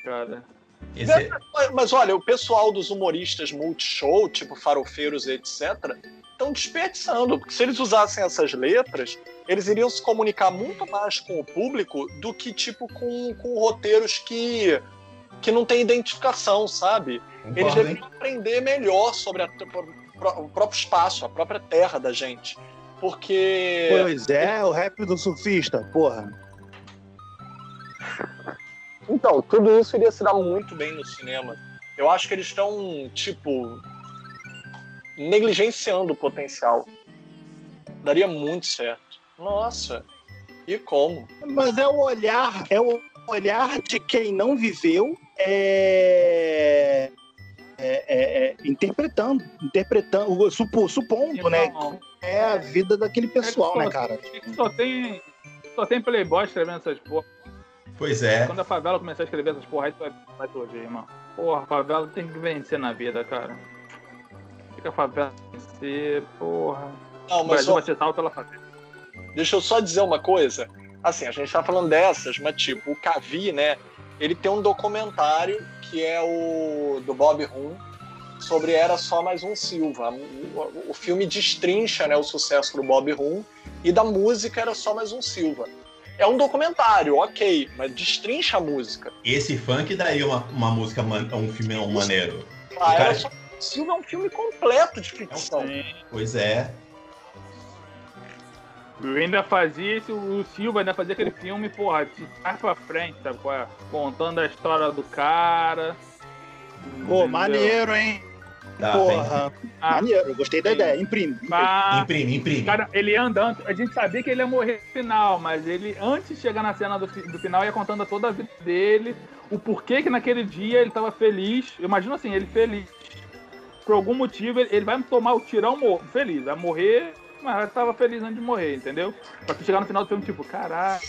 cara? Esse... Mas olha, o pessoal dos humoristas multishow, tipo farofeiros e etc., estão desperdiçando, porque se eles usassem essas letras, eles iriam se comunicar muito mais com o público do que tipo com, com roteiros que, que não têm identificação, sabe? Concordo, eles deveriam aprender melhor sobre a, o próprio espaço, a própria terra da gente. Porque. Pois é, o rap do surfista, porra. Então, tudo isso iria se dar muito bem no cinema. Eu acho que eles estão, tipo, negligenciando o potencial. Daria muito certo. Nossa, e como? Mas é o olhar, é o olhar de quem não viveu é... É, é, é, interpretando, interpretando, supo, supondo, né? É a vida daquele pessoal, né, cara? Só tem, só tem playboy escrevendo essas porra. Pois é. Quando a favela começar a escrever essas porra, aí tu vai, vai torcer, irmão. Porra, a favela tem que vencer na vida, cara. Fica a favela vencer, porra. Não, mas o Brasil só... vai ser salvo pela favela. Deixa eu só dizer uma coisa. Assim, a gente tá falando dessas, mas tipo, o Cavi, né? Ele tem um documentário que é o do Bob Rum sobre Era Só Mais Um Silva. O, o filme destrincha né, o sucesso do Bob Rum e da música Era Só Mais Um Silva é um documentário, ok, mas destrincha a música. Esse funk daí uma, uma música, um filme maneiro. Ah, cara... só... Silva é um filme completo de ficção. Pois é. Eu ainda fazia isso, o Silva ainda fazia aquele filme, porra, de trás pra frente, sabe? É? Contando a história do cara. Pô, maneiro, hein? Tá, Porra, ah, maneiro, gostei da ideia. Imprime. Imprime, imprime. imprime. Cara, ele andando, a gente sabia que ele ia morrer no final, mas ele, antes de chegar na cena do, do final, ia contando toda a vida dele, o porquê que naquele dia ele tava feliz. Eu imagino assim, ele feliz. Por algum motivo, ele, ele vai tomar o tirão feliz, vai morrer mas eu tava feliz antes de morrer, entendeu? Pra tu chegar no final do filme, tipo, caralho,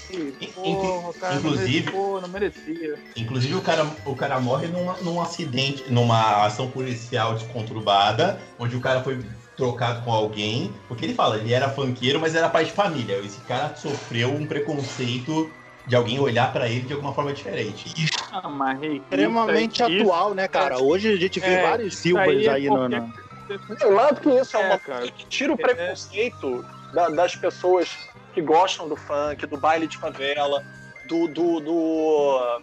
porra, cara inclusive, não, merecia, não merecia. Inclusive o cara, o cara morre num, num acidente, numa ação policial desconturbada, onde o cara foi trocado com alguém, porque ele fala, ele era funkeiro, mas era pai de família. Esse cara sofreu um preconceito de alguém olhar pra ele de alguma forma diferente. Ah, mas Extremamente isso- atual, né, cara? Hoje a gente vê É, vários Silvas aí é aí no, no- Eu lado que isso é, É, uma cara. que tira o É. preconceito da- das pessoas que gostam do funk, do baile de favela, do, do, do-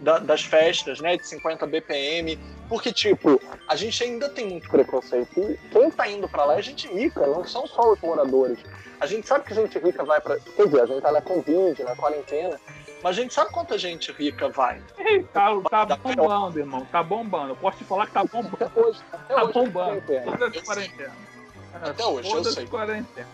da- das festas, né, de 50 BPM, porque, tipo, a gente ainda tem muito preconceito. E quem tá indo pra lá é gente rica, não são só os moradores. A gente sabe que gente rica vai pra... Quer dizer, a gente tá na Covid, na quarentena, mas a gente sabe quanta gente rica vai. Ei, tá, tá bombando, irmão. Tá bombando. Eu posso te falar que tá bombando. Até hoje, até Tá hoje, bombando. quarentena. Todas as Eu sei. quarentenas. É, Até hoje, eu sei. as quarentenas.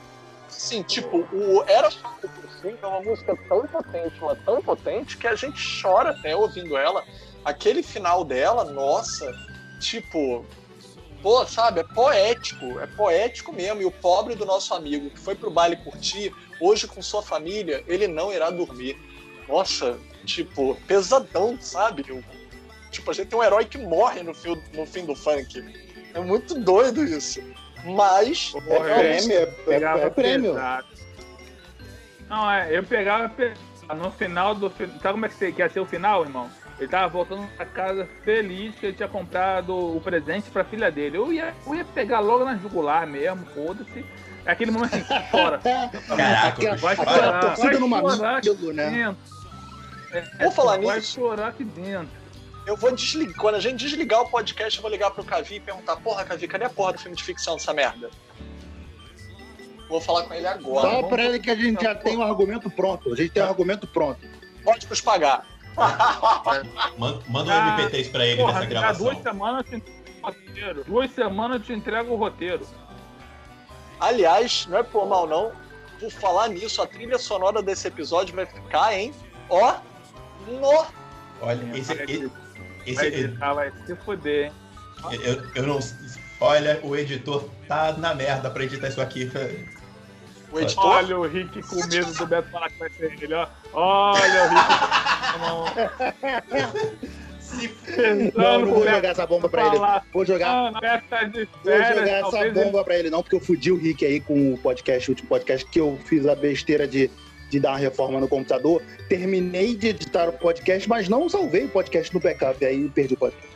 Sim, tipo, o Era Só Por Si é uma música tão potente, mas tão potente, que a gente chora até ouvindo ela. Aquele final dela, nossa, tipo, pô, sabe, é poético, é poético mesmo. E o pobre do nosso amigo que foi pro baile curtir, hoje com sua família, ele não irá dormir. Nossa, tipo, pesadão, sabe? Tipo, a gente tem um herói que morre no fim, no fim do funk. É muito doido isso. Mas. É prêmio, é, é- Pegava é prêmio. pesado. Não, é, eu pegava. No final do. Sabe como é que você- que ia ser o final, irmão? Ele tava voltando pra casa feliz que ele tinha comprado o presente pra filha dele. Eu ia, eu ia pegar logo na jugular mesmo, foda-se. É aquele momento assim, fora. <laughs> Caraca, vai aquela chorar, torcida vai no chorar né? É, Vou falar vai nisso. chorar aqui dentro. Eu vou desligar. Quando a gente desligar o podcast, eu vou ligar pro Cavi e perguntar: Porra, Cavi, cadê a porra do filme de ficção dessa merda? Vou falar com ele agora. Fala pra ele que a gente já tem um argumento pronto. A gente tem um argumento pronto. Pode nos pagar. Manda, manda um Ah, MP3 pra ele Porra, dá gravação. duas semanas eu te entrego o roteiro. Duas semanas eu te entrego o roteiro. Aliás, não é por mal, não. Por falar nisso, a trilha sonora desse episódio vai ficar, hein? Ó, no. Olha, esse, esse, Vai esse editar, vai se fuder, hein? eu, eu não. Olha, o editor tá na merda pra editar isso aqui. O editor. Olha o Rick com medo do Beto falar que vai ser ele, ó. Olha o Rick. Se Não, não vou jogar essa bomba pra ele. Vou jogar, Ah, festa de vou férias, jogar essa talvez ele- bomba pra ele, não, porque eu fudi o Rick aí com o podcast, o último podcast, que eu fiz a besteira de, de dar uma reforma no computador. Terminei de editar o podcast, mas não salvei o podcast no backup, aí perdi o podcast.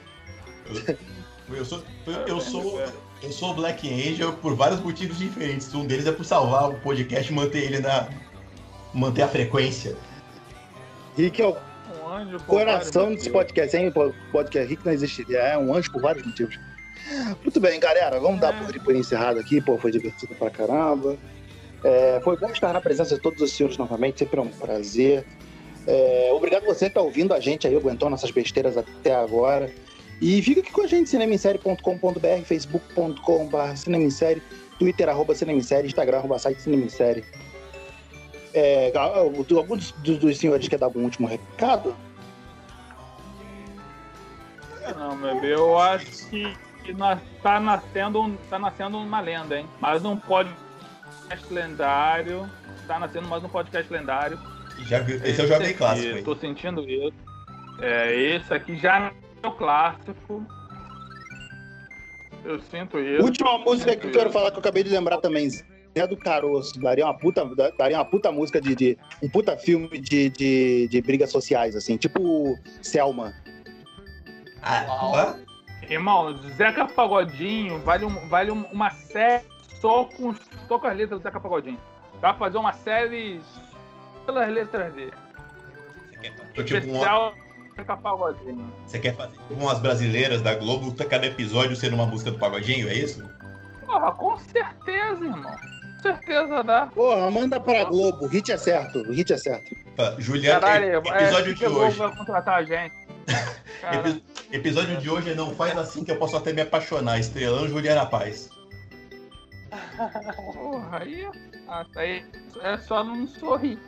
Eu sou, eu, eu sou, eu sou Black Angel por vários motivos diferentes. Um deles é por salvar o podcast e manter ele na. manter a frequência. Rick é o Um coração desse podcast, hein? O Podcast Rick não existiria. É um anjo por vários motivos. Muito bem, galera. Vamos dar por, por encerrado aqui. Pô, foi divertido pra caramba. É, foi bom estar na presença de todos os senhores novamente. Sempre é um prazer. É, obrigado você que tá ouvindo a gente aí, aguentou nossas besteiras até agora. E fica aqui com a gente, cinemissérie.com.br, facebook.com.br cinemissérie, twitter, arroba cinemissérie, instagram, arroba site cinemissérie. É, algum dos, dos, senhores quer dar algum último recado? Não, meu eu acho que, que nós, tá, nascendo, tá nascendo uma lenda, hein? Mas não pode podcast lendário. Tá nascendo mais um podcast lendário. Já viu- esse é o Jovem aqui, Clássico, hein? Tô sentindo isso. É, esse aqui já é o clássico. Eu sinto isso. Última música que eu quero falar que eu acabei de lembrar também. Zé do Caroço. Daria uma puta, daria uma puta música de. de- um puta filme de, de, de brigas sociais, assim. Tipo Selma. Ah, Irmão, Zeca Pagodinho vale, um- vale um- uma série só com, só com as letras do Zeca Pagodinho. Dá pra fazer uma série pelas letras dele. você quer fazer tipo uma- Especial Zeca Pagodinho. Você quer fazer tipo umas brasileiras da Globo, cada episódio sendo uma música do Pagodinho, é isso? Porra, com certeza, irmão. Com certeza dá. Porra, manda pra Globo. O hit é certo. O hit é certo. Fala, Juliana, Caralho, e- é, episódio de que hoje. vai contratar a gente. <laughs> Episódio de hoje é não faz assim que eu posso até me apaixonar. Estrelão Juliana Paz. Porra, aí, ah, tá aí é só não sorrir.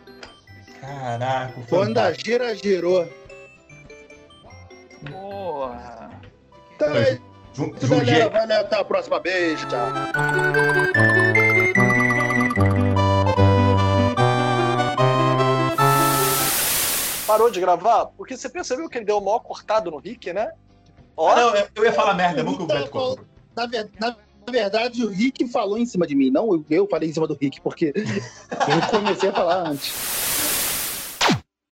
Caraca, quando a gira girou. Porra. Então é isso, galera. Valeu, até a próxima. Beijo, tchau. Parou de gravar? Porque você percebeu que ele deu o maior cortado no Rick, né? Ah, Ó, ah, não, eu ia falar merda, é muito o então, Beto Na verdade verdade, o Rick falou em cima de mim, não eu falei em cima do Rick, porque <laughs> eu comecei a falar antes.